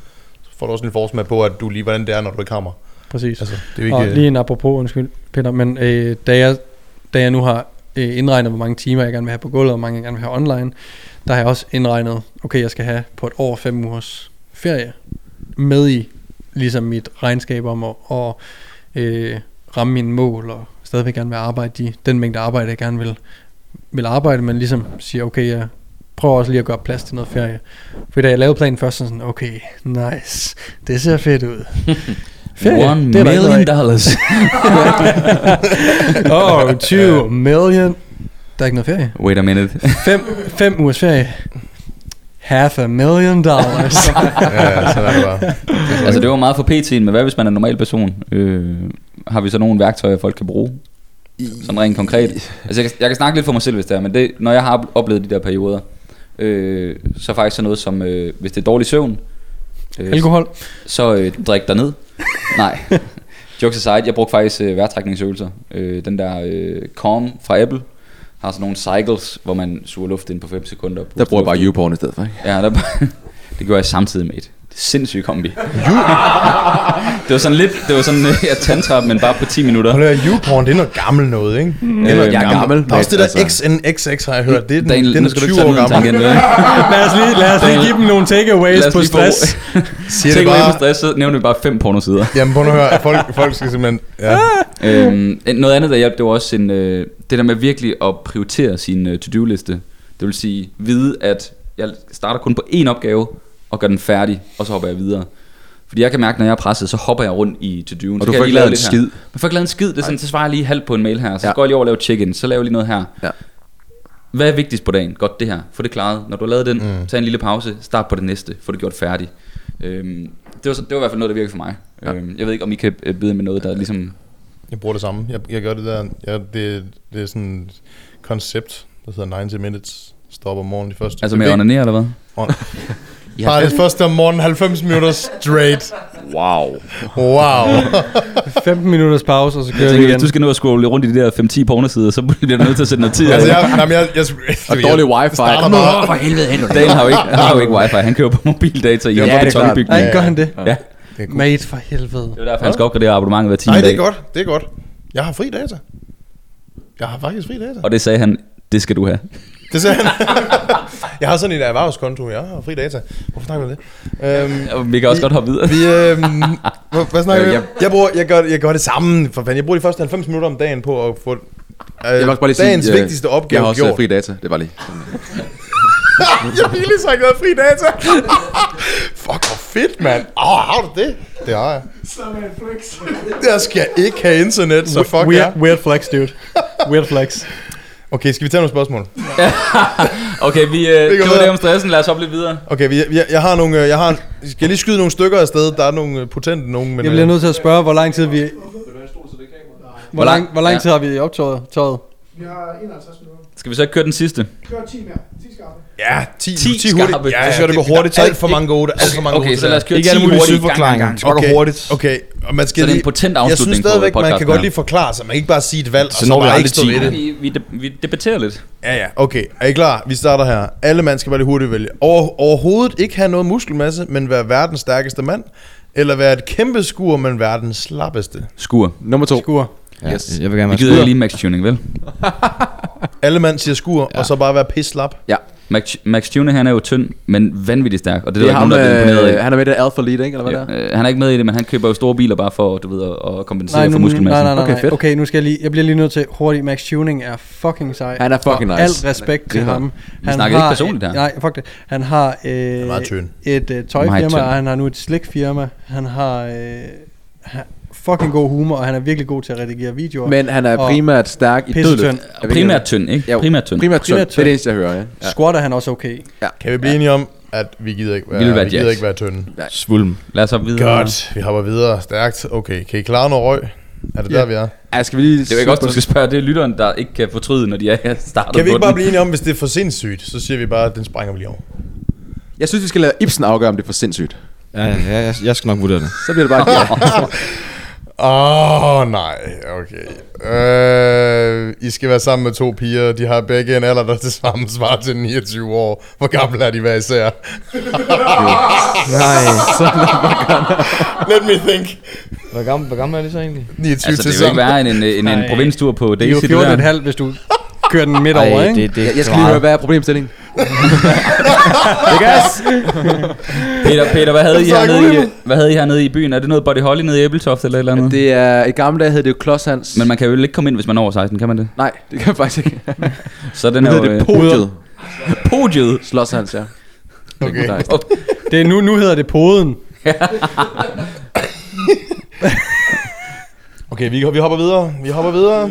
Så får du også en forsmag på, at du lige hvordan det er, når du ikke hammer. Præcis. Altså, det er jo Og ikke... lige en apropos, undskyld Peter, men øh, da, jeg, da jeg nu har øh, indregnet, hvor mange timer jeg gerne vil have på gulvet, og hvor mange jeg gerne vil have online, der har jeg også indregnet, okay, jeg skal have på et år fem ugers ferie med i ligesom mit regnskab om at, at øh, ramme mine mål, og stadigvæk gerne vil arbejde de, den mængde arbejde, jeg gerne vil, vil arbejde, men ligesom siger, okay, jeg prøver også lige at gøre plads til noget ferie. For da jeg lavede planen først, så sådan, okay, nice, det ser fedt ud. <laughs> One det ikke million dollars. <laughs> oh, 20 million. Der er ikke noget ferie. Wait a minute. Fem, fem ugers ferie. Half a million dollars. <laughs> Ja, sådan er det bare. <laughs> altså det var meget for PT'en, men hvad hvis man er en normal person? Øh, har vi så nogle værktøjer, folk kan bruge? Sådan rent konkret. Altså jeg kan, jeg kan snakke lidt for mig selv, hvis det er, men det, når jeg har oplevet de der perioder, øh, så faktisk sådan noget som, øh, hvis det er dårlig søvn, øh, Alkohol. så øh, drik dig ned. Nej. <laughs> Jokes aside, jeg brugte faktisk øh, vejrtrækningsøvelser. Øh, den der øh, Calm fra Apple har sådan nogle cycles, hvor man suger luft ind på 5 sekunder. Der bruger jeg bare YouPorn i stedet for, ikke? Ja, der, <laughs> det gjorde jeg samtidig med et sindssygt kombi. <laughs> det var sådan lidt, det var sådan <laughs> øh, ja, tantra, men bare på 10 minutter. Hold her, YouPorn, det er noget gammelt noget, ikke? Øh, Jeg er gammel. Der er også det der altså. XNXX, har jeg hørt. Det er den, Daniel, den er skal du 20 ikke år gammel. <laughs> Lad os lige, lad os lige give dem nogle takeaways på stress. Siger det bare... på stress, så nævner vi bare fem pornosider. Jamen, prøv nu at høre. Folk, folk skal simpelthen... Ja. øhm, noget andet, der hjalp, det var også en, øh, det der med virkelig at prioritere sin øh, to-do-liste. Det vil sige, vide, at jeg starter kun på én opgave, og gør den færdig, og så hopper jeg videre. Fordi jeg kan mærke, når jeg er presset, så hopper jeg rundt i to-do'en. Og Så du får ikke lavet lave en lidt her. skid. Man får ikke lavet en skid. Det er sådan, så svarer jeg lige halvt på en mail her. Så Ja. går jeg lige over og laver check-in. Så laver jeg lige noget her. Ja. Hvad er vigtigst på dagen? Godt det her. Få det klaret. Når du har lavet den, Mm. tag en lille pause. Start på det næste. Få det gjort færdigt. Øhm, det, var, så, det var i hvert fald noget, der virkede for mig. Ja. Ja. Øhm, jeg ved ikke, om I kan øh, byde med noget, der ligesom... Jeg bruger det samme. Jeg, jeg gør det der... Jeg, det, det er sådan et koncept, der hedder 90 minutes. Stop om morgenen de første... Altså med at onanere, eller hvad? On- <laughs> I Bare det første om morgenen, 90 minutter straight. Wow. Wow. <laughs> 15 minutters pause, og så jeg kører vi igen. du skal nå at scrolle rundt i de der 5-10 pornosider, så bliver du nødt til at sætte noget tid. altså, jeg, jamen, jeg, jeg, jeg, Og dårlig wifi. starter bare, for helvede hen. Daniel har jo ikke, har jo ikke wifi, han kører på mobildata i Ja, en det er klart. gør han det? Ja, Det er godt. Mate, for helvede. det er derfor, han skal opgradere abonnementet hver 10 Nej, det er godt. Det er godt. Jeg har fri data. Jeg har faktisk fri data. Og det sagde han, det skal du have. Det sagde han. jeg har sådan en erhvervskonto. Jeg har fri data. Hvorfor snakker vi om det? Øhm, vi kan også godt hoppe videre. vi, øhm, hvad, hvad snakker vi Øh, om? Jeg, bruger, jeg, gør, jeg gør det samme. For fanden. Jeg bruger de første 90 minutter om dagen på at få øh, Jeg vil også bare lige dagens sige, øh, vigtigste Jeg opgave har også øh, gjort. fri data. Det var lige. <laughs> jeg har virkelig sagt noget fri data. <laughs> Fuck, hvor fedt, mand. Åh, oh, har du det? Det har jeg. Så er man flex. Der skal ikke have internet, så fuck weird, ja. weird flex, dude. Weird flex. Okay, skal vi tage nogle spørgsmål? <laughs> Okay, vi, øh, det var det om stressen. Lad os hoppe lidt videre. Okay, vi, jeg, jeg har nogle, øh, jeg har, skal jeg lige skyde nogle stykker afsted? Der er nogle øh, potente nogen, men... Jeg bliver øh, nødt til at spørge, hvor lang tid vi... Hvor lang, hvor lang tid har vi optaget? Tøjet? Vi har 51 minutter. Skal vi så ikke køre den sidste? Kør 10 mere. 10 skarpe. Ja, 10, 10 10 hurtigt. skarpe. Ja, Så skal det gå hurtigt. Der er alt for mange gode, der er alt for mange Okay, gode så til lad os det køre Ikke 10 alle mulige hurtigt. gang, gang, gang. Så går Okay, hurtigt. Okay, og man skal Så det er en lige... potent Jeg afslutning synes på stadigvæk, man kan godt lige forklare sig. Man kan ikke bare sige et valg, Så og så når vi bare aldrig ikke stå 10. ved Ja, det. vi, vi, de- vi debatterer lidt. Ja, ja, okay. Er I klar? Vi starter her. Alle mand skal bare lige hurtigt vælge. Over, overhovedet ikke have noget muskelmasse, men være verdens stærkeste mand. Eller være et kæmpe skur, men verdens slappeste. Skur. Nummer to. Skur. Ja, Yes. Jeg vil gerne Vi være gider skur. lige max tuning, vel? <laughs> Alle mand siger skur, ja. og så bare være pis slap. Ja. Max, Max Tune, han er jo tynd, men vanvittigt stærk, og det, Det er er der ham, nogen, der er øh, af. han er med i det Alpha Lead, ikke? Eller hvad? Ja, øh, han er ikke med i det, men han køber jo store biler bare for, du ved, at, kompensere Nej, for nu, nej, muskelmassen. nej, nej, Okay, okay, fedt. okay, nu skal jeg lige, jeg bliver lige nødt til hurtigt, Max Tuning er fucking sej. Han er fucking og nice. Alt respekt til Det ham. Vi snakker ikke personligt her. Nej, fuck det. Han har øh, meget tynd. et øh, tøjfirma, tynd. og han har nu et slikfirma. Han har øh, han- fucking god humor, og han er virkelig god til at redigere videoer. Men han er primært stærk i dødløft. Primært tynd, ikke? Jo, Primært tynd. Primært tynd. Det er det eneste, jeg hører, ja. ja. Squat er han også okay. Kan vi blive enige om, at vi gider ikke være, være vi gider ikke være tynde? Svulm. Lad os hoppe videre. Godt, vi hopper videre stærkt. Okay, kan I klare noget røg? Er det Ja. der, vi er? Ja, skal vi lige... Det er jo ikke også, du skal spørge. Det er lytteren, der ikke kan fortryde, når de er <laughs> startet Kan vi ikke bare blive enige om, hvis det er for sindssygt, så siger vi bare, at den springer vi lige over. Jeg synes, vi skal lade Ibsen afgøre, om det er for sindssygt. Ja, ja, jeg, jeg skal nok vurdere det. Så bliver det bare <laughs> ja. <laughs> Åh, oh, nej, okay. Øh, I skal være sammen med to piger. De har begge en alder, der til sammen svarer til 29 år. Hvor gamle er de hver især? <laughs> Nej. Let me think. Hvor gammel, hvor gammel er det så egentlig? 29 Altså, det vil ikke sammen. være en, en, en, en provinstur på Det er jo Daisy, det der. 14,5, hvis du kører den midt over, ikke? det, det, Jeg skal lige høre, hvad er problemstillingen? Det gas! Peter, Peter hvad, havde I er hernede i, hvad havde I hernede i byen? Er det noget Body Holly nede i Æbeltoft eller et eller andet? Det er, i gamle dage hed det jo Klodshans. Men man kan jo ikke komme ind, hvis man er over 16, kan man det? Nej, det kan jeg faktisk ikke. <laughs> Så den er jo... hedder det øh, podiet. Podiet. Slåshans, ja. Okay. Det er nu, nu hedder det poden. <laughs> Okay, vi, vi hopper videre. Vi hopper videre.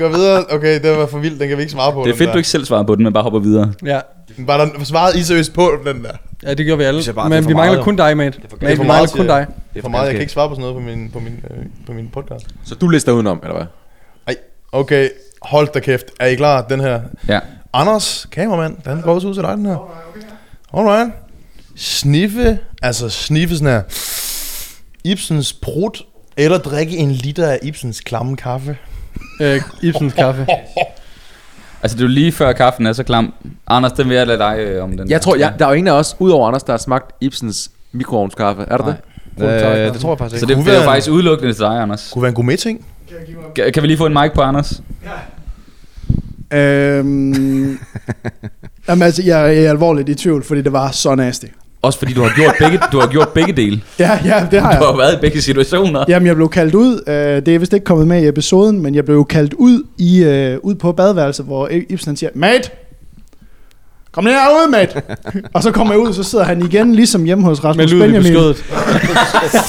Går videre. Okay, det var for vildt. Den kan vi ikke svare på. Det er fedt, der. du ikke selv svarer på den, men bare hopper videre. Ja. Var der svaret I seriøst på den der? Ja, det gør vi alle. Det er bare- det er Men for vi mangler meget, kun dig, mate. for- Men for vi meget, mangler siger kun jeg. dig. Det er For meget, jeg kan ikke svare på sådan noget på min, på min, øh, på min podcast. Så du lister udenom, eller hvad? Ej, okay. Hold da kæft. Er I klar? Den her. Ja. Anders, kameramand, den går også ud til dig, den her. Alright. Sniffe, altså sniffe sådan her. Ibsens brud, eller drikke en liter af Ibsens klamme kaffe. Øh, Ibsens kaffe. <laughs> Altså, det er jo lige før kaffen er så klam. Anders, den vil jeg lade dig øh, om den. Jeg tror, ja. jeg, der er jo ingen af os, udover Anders, der har smagt Ibsens mikroovnskaffe. Er der Nej. det? Øh, det tror jeg faktisk Så ikke. det, kunne det er jo være- faktisk udelukkende til dig, Anders. Kunne være en give mig? Kan, kan vi lige få en mic på Anders? Øhm, <laughs> jamen altså, jeg er alvorligt i tvivl, fordi det var så nasty. Også fordi du har gjort begge, du har gjort begge dele. Ja, ja, det har Du har jeg. været i begge situationer. Jamen, jeg blev kaldt ud. Øh, det er vist ikke kommet med i episoden, men jeg blev kaldt ud i øh, ud på badeværelset, hvor Ibsen siger, Mate! Kom lige herud, mate! <laughs> og så kommer jeg ud, så sidder han igen, ligesom hjemme hos Med Rasmus i Benjamin. beskødet.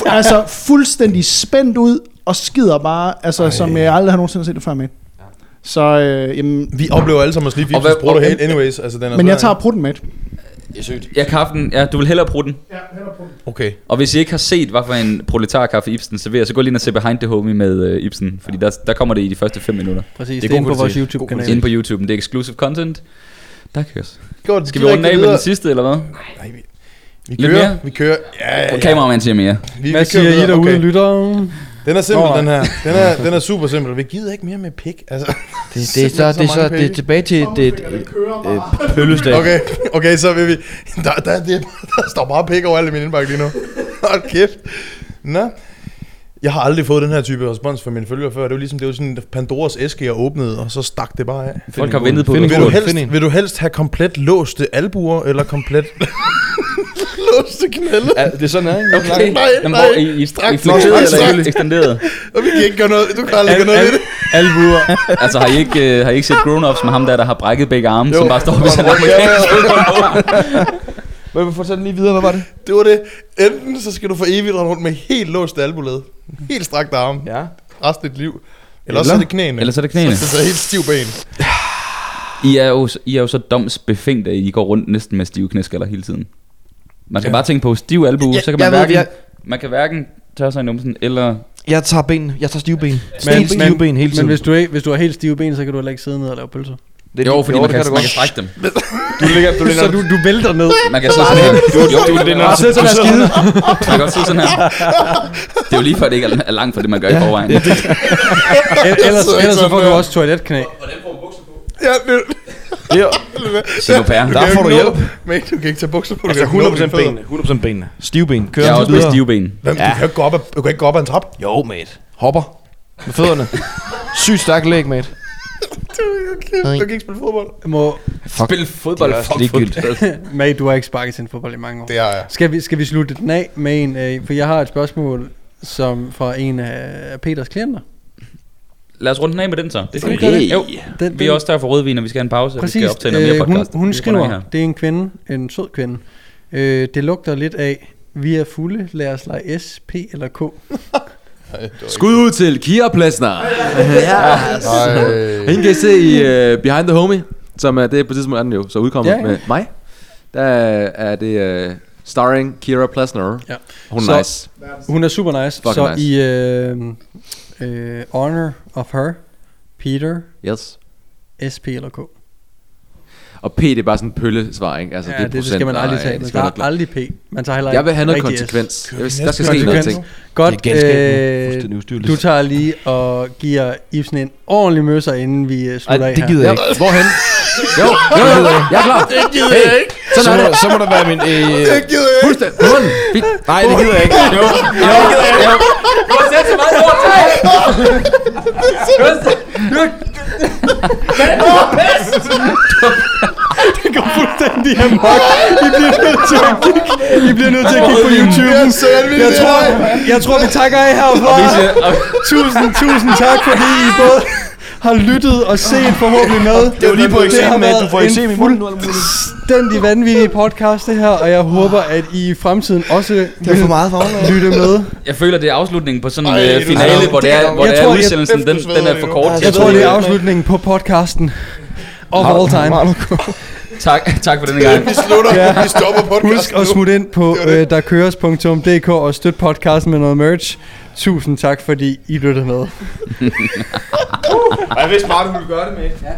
altså fuldstændig spændt ud og skider bare, altså Ej. som jeg aldrig har nogensinde set det før med. Så, øh, jamen, Vi oplever alle sammen at sniffe Ibsens brud og- helt anyways. Altså, den er men svær, jeg tager prutten med. Det er sygt. Ja, kaffen. Ja, du vil hellere bruge den. Ja, heller prutten. Okay. Og hvis I ikke har set, hvad for en proletarkaffe Ibsen serverer, så gå lige ind og se Behind the Homie med øh, Ibsen. Fordi der, der kommer det i de første 5 minutter. Præcis, Det det er er inde på vores. YouTube-kanal. Inde på YouTube. Det er exclusive content. Der køres. Godt, Skal vi runde af med den sidste, eller hvad? Nej, vi, vi Lidt kører. mere? Vi kører. Ja, ja, ja. Kameramand siger mere. Vi, vi Hvad kører siger I derude, Okay. lytter? Den er simpel, Nå, den her. Den er, den er super simpel. Vi gider ikke mere med pik. Altså. Det, det, er <laughs> så, så det er så det er tilbage til det, øh, pøllesdag. Okay, okay, så vil vi... Der, der, det, der står bare pik over alt i min indbakke lige nu. Hold kæft. Nå. Jeg har aldrig fået den her type respons fra mine følgere før. Det var ligesom, det var sådan Pandoras æske, jeg åbnede, og så stak det bare af. Folk har ventet på en det. Vil du, helst, en. vil du helst have komplet låste albuer, eller komplet låste knælde? Ja, det er sådan, ikke? Okay. Nej, Jamen, nej. hvor I, I, I Strakt, flexeret strakt, eller ekstenderet? Og vi kan ikke gøre noget, du kan aldrig gøre noget ved det. Albuer. Altså har I ikke, øh, har I ikke set Grown-Ups med ham der, der har brækket begge arme, Jo. som bare står ved sådan en amerikansk. Må vi fortælle den lige videre, hvad var det? Det var det. Enten så skal du for evigt rende rundt med helt låst albuled. Helt strakt arme. Ja. Resten af dit liv. Eller også så er det knæene. Eller så er det knæene. Så det er helt stiv ben. I er jo, I er jo så domsbefængt, at I går rundt næsten med stive knæskaller hele tiden. Man skal Ja. bare tænke på stiv albu, Ja, så kan jeg man ved, hverken, jeg- man kan hverken tørre sig i numsen, eller... Jeg tager ben. Jeg tager stive ben. Men, Helt stive ben hele tiden. men hvis, du ikke, hvis du har helt stive ben, så kan du heller ikke sidde ned og lave pølser. Det, Jo, fordi man, kan, det man kan strække dem. <laughs> Du ligger, du ligger, Så du, du vælter ned. Man kan sidde <laughs> sådan her. Jo, jo, det er du sidder sådan her skide. Man kan godt sidde sådan her. Det er jo lige før, det ikke er- er langt for det, man gør i forvejen. El- <laughs> ellers, sidder ikke ellers så sådan får du også toiletknæ. Ja, det, Ja, Se nu, Per. Der får du hjælp. Men du kan ikke tage bukser på. du altså kan ikke nå 100% dine fødder. benene. 100% benene. Stive ben. Kør Jeg er også med stive ben. Hvem, du, kan ikke gå op ad, du kan ikke gå op ad en trap. Jo, mate. Hopper. Med fødderne. <laughs> Sygt stærk læg, mate. Du kan ikke spille fodbold. Må, Fuck. Spil fodbold, det er fuck fodbold. <laughs> Mag, du har ikke sparket til en fodbold i mange år. Det har jeg. Skal vi, skal vi slutte den af med en, øh, for jeg har et spørgsmål som fra en af Peters klienter. Lad os runde den af med den så. Det Skal vi gøre det? Jo, Den, vi er også der for rødvin, og vi skal have en pause, og vi Præcis, skal optage noget mere øh, hun, podcast. hun Vi af skriver, her. det er en kvinde, en sød kvinde. Øh, det lugter lidt af, vi er fulde, lad os lege S, P eller K. <laughs> Skud ud til Kira Plesner. Ej. Hende kan I se i uh, Behind the Homie, som er det på tidspunkt er den jo så udkommet Ja, ja, ja. med mig. Der er det uh, starring Kira Plesner. Ja. Hun er nice. Hun er super nice. Fucking så nice. i øh, øh, honor of her, Peter, Yes. SP eller K. Og P, det er bare sådan en pøllesvar, ikke? Altså, Ja, det, det, det skal man aldrig tage. Man nok aldrig P. Man tager heller lade. Jeg vil have noget konsekvens. Jeg vil, der skal ske noget ting. Godt, øh, du tager lige og giver Ibsen en ordentlig møsser, inden vi øh, Ej, slutter af det gider jeg ikke. hvorhen? Jo, jo, jo, jo, jeg er klar. Det gider jeg ikke. Så Sådan må, er det. så må der være min... Øh, Det gider jeg ikke. Fint. nej, det gider jeg ikke. Jo, jo, jo. Du har sat så meget ord til! Det går fuldstændig amok. I bliver nødt til at kigge, I bliver nødt til at kigge på YouTube. Jeg er tror, jeg tror, vi takker af herfra. Tusind, tusind tak, fordi I både har lyttet og set forhåbentlig med. Det var lige på eksamen med, at du får en eksem i munden fuldstændig vanvittig podcast, det her, og jeg håber, at I i fremtiden også Det er for vil meget for lytte med. Jeg føler, det er afslutningen på sådan en øh, finale, hvor det er, hvor Jeg det er tror, jeg- udsendelsen, den, den er for kort. Jeg at tror, det er afslutningen på podcasten. Of all time. Tak, <laughs> tak for denne gang. Vi slutter. Ja. Vi stopper podcasten Husk at smutte ind på Det øh, derkøres.dk og støt podcasten med noget merch. Tusind tak, fordi I lyttede med. <laughs> Jeg vidste bare, du ville gøre det med.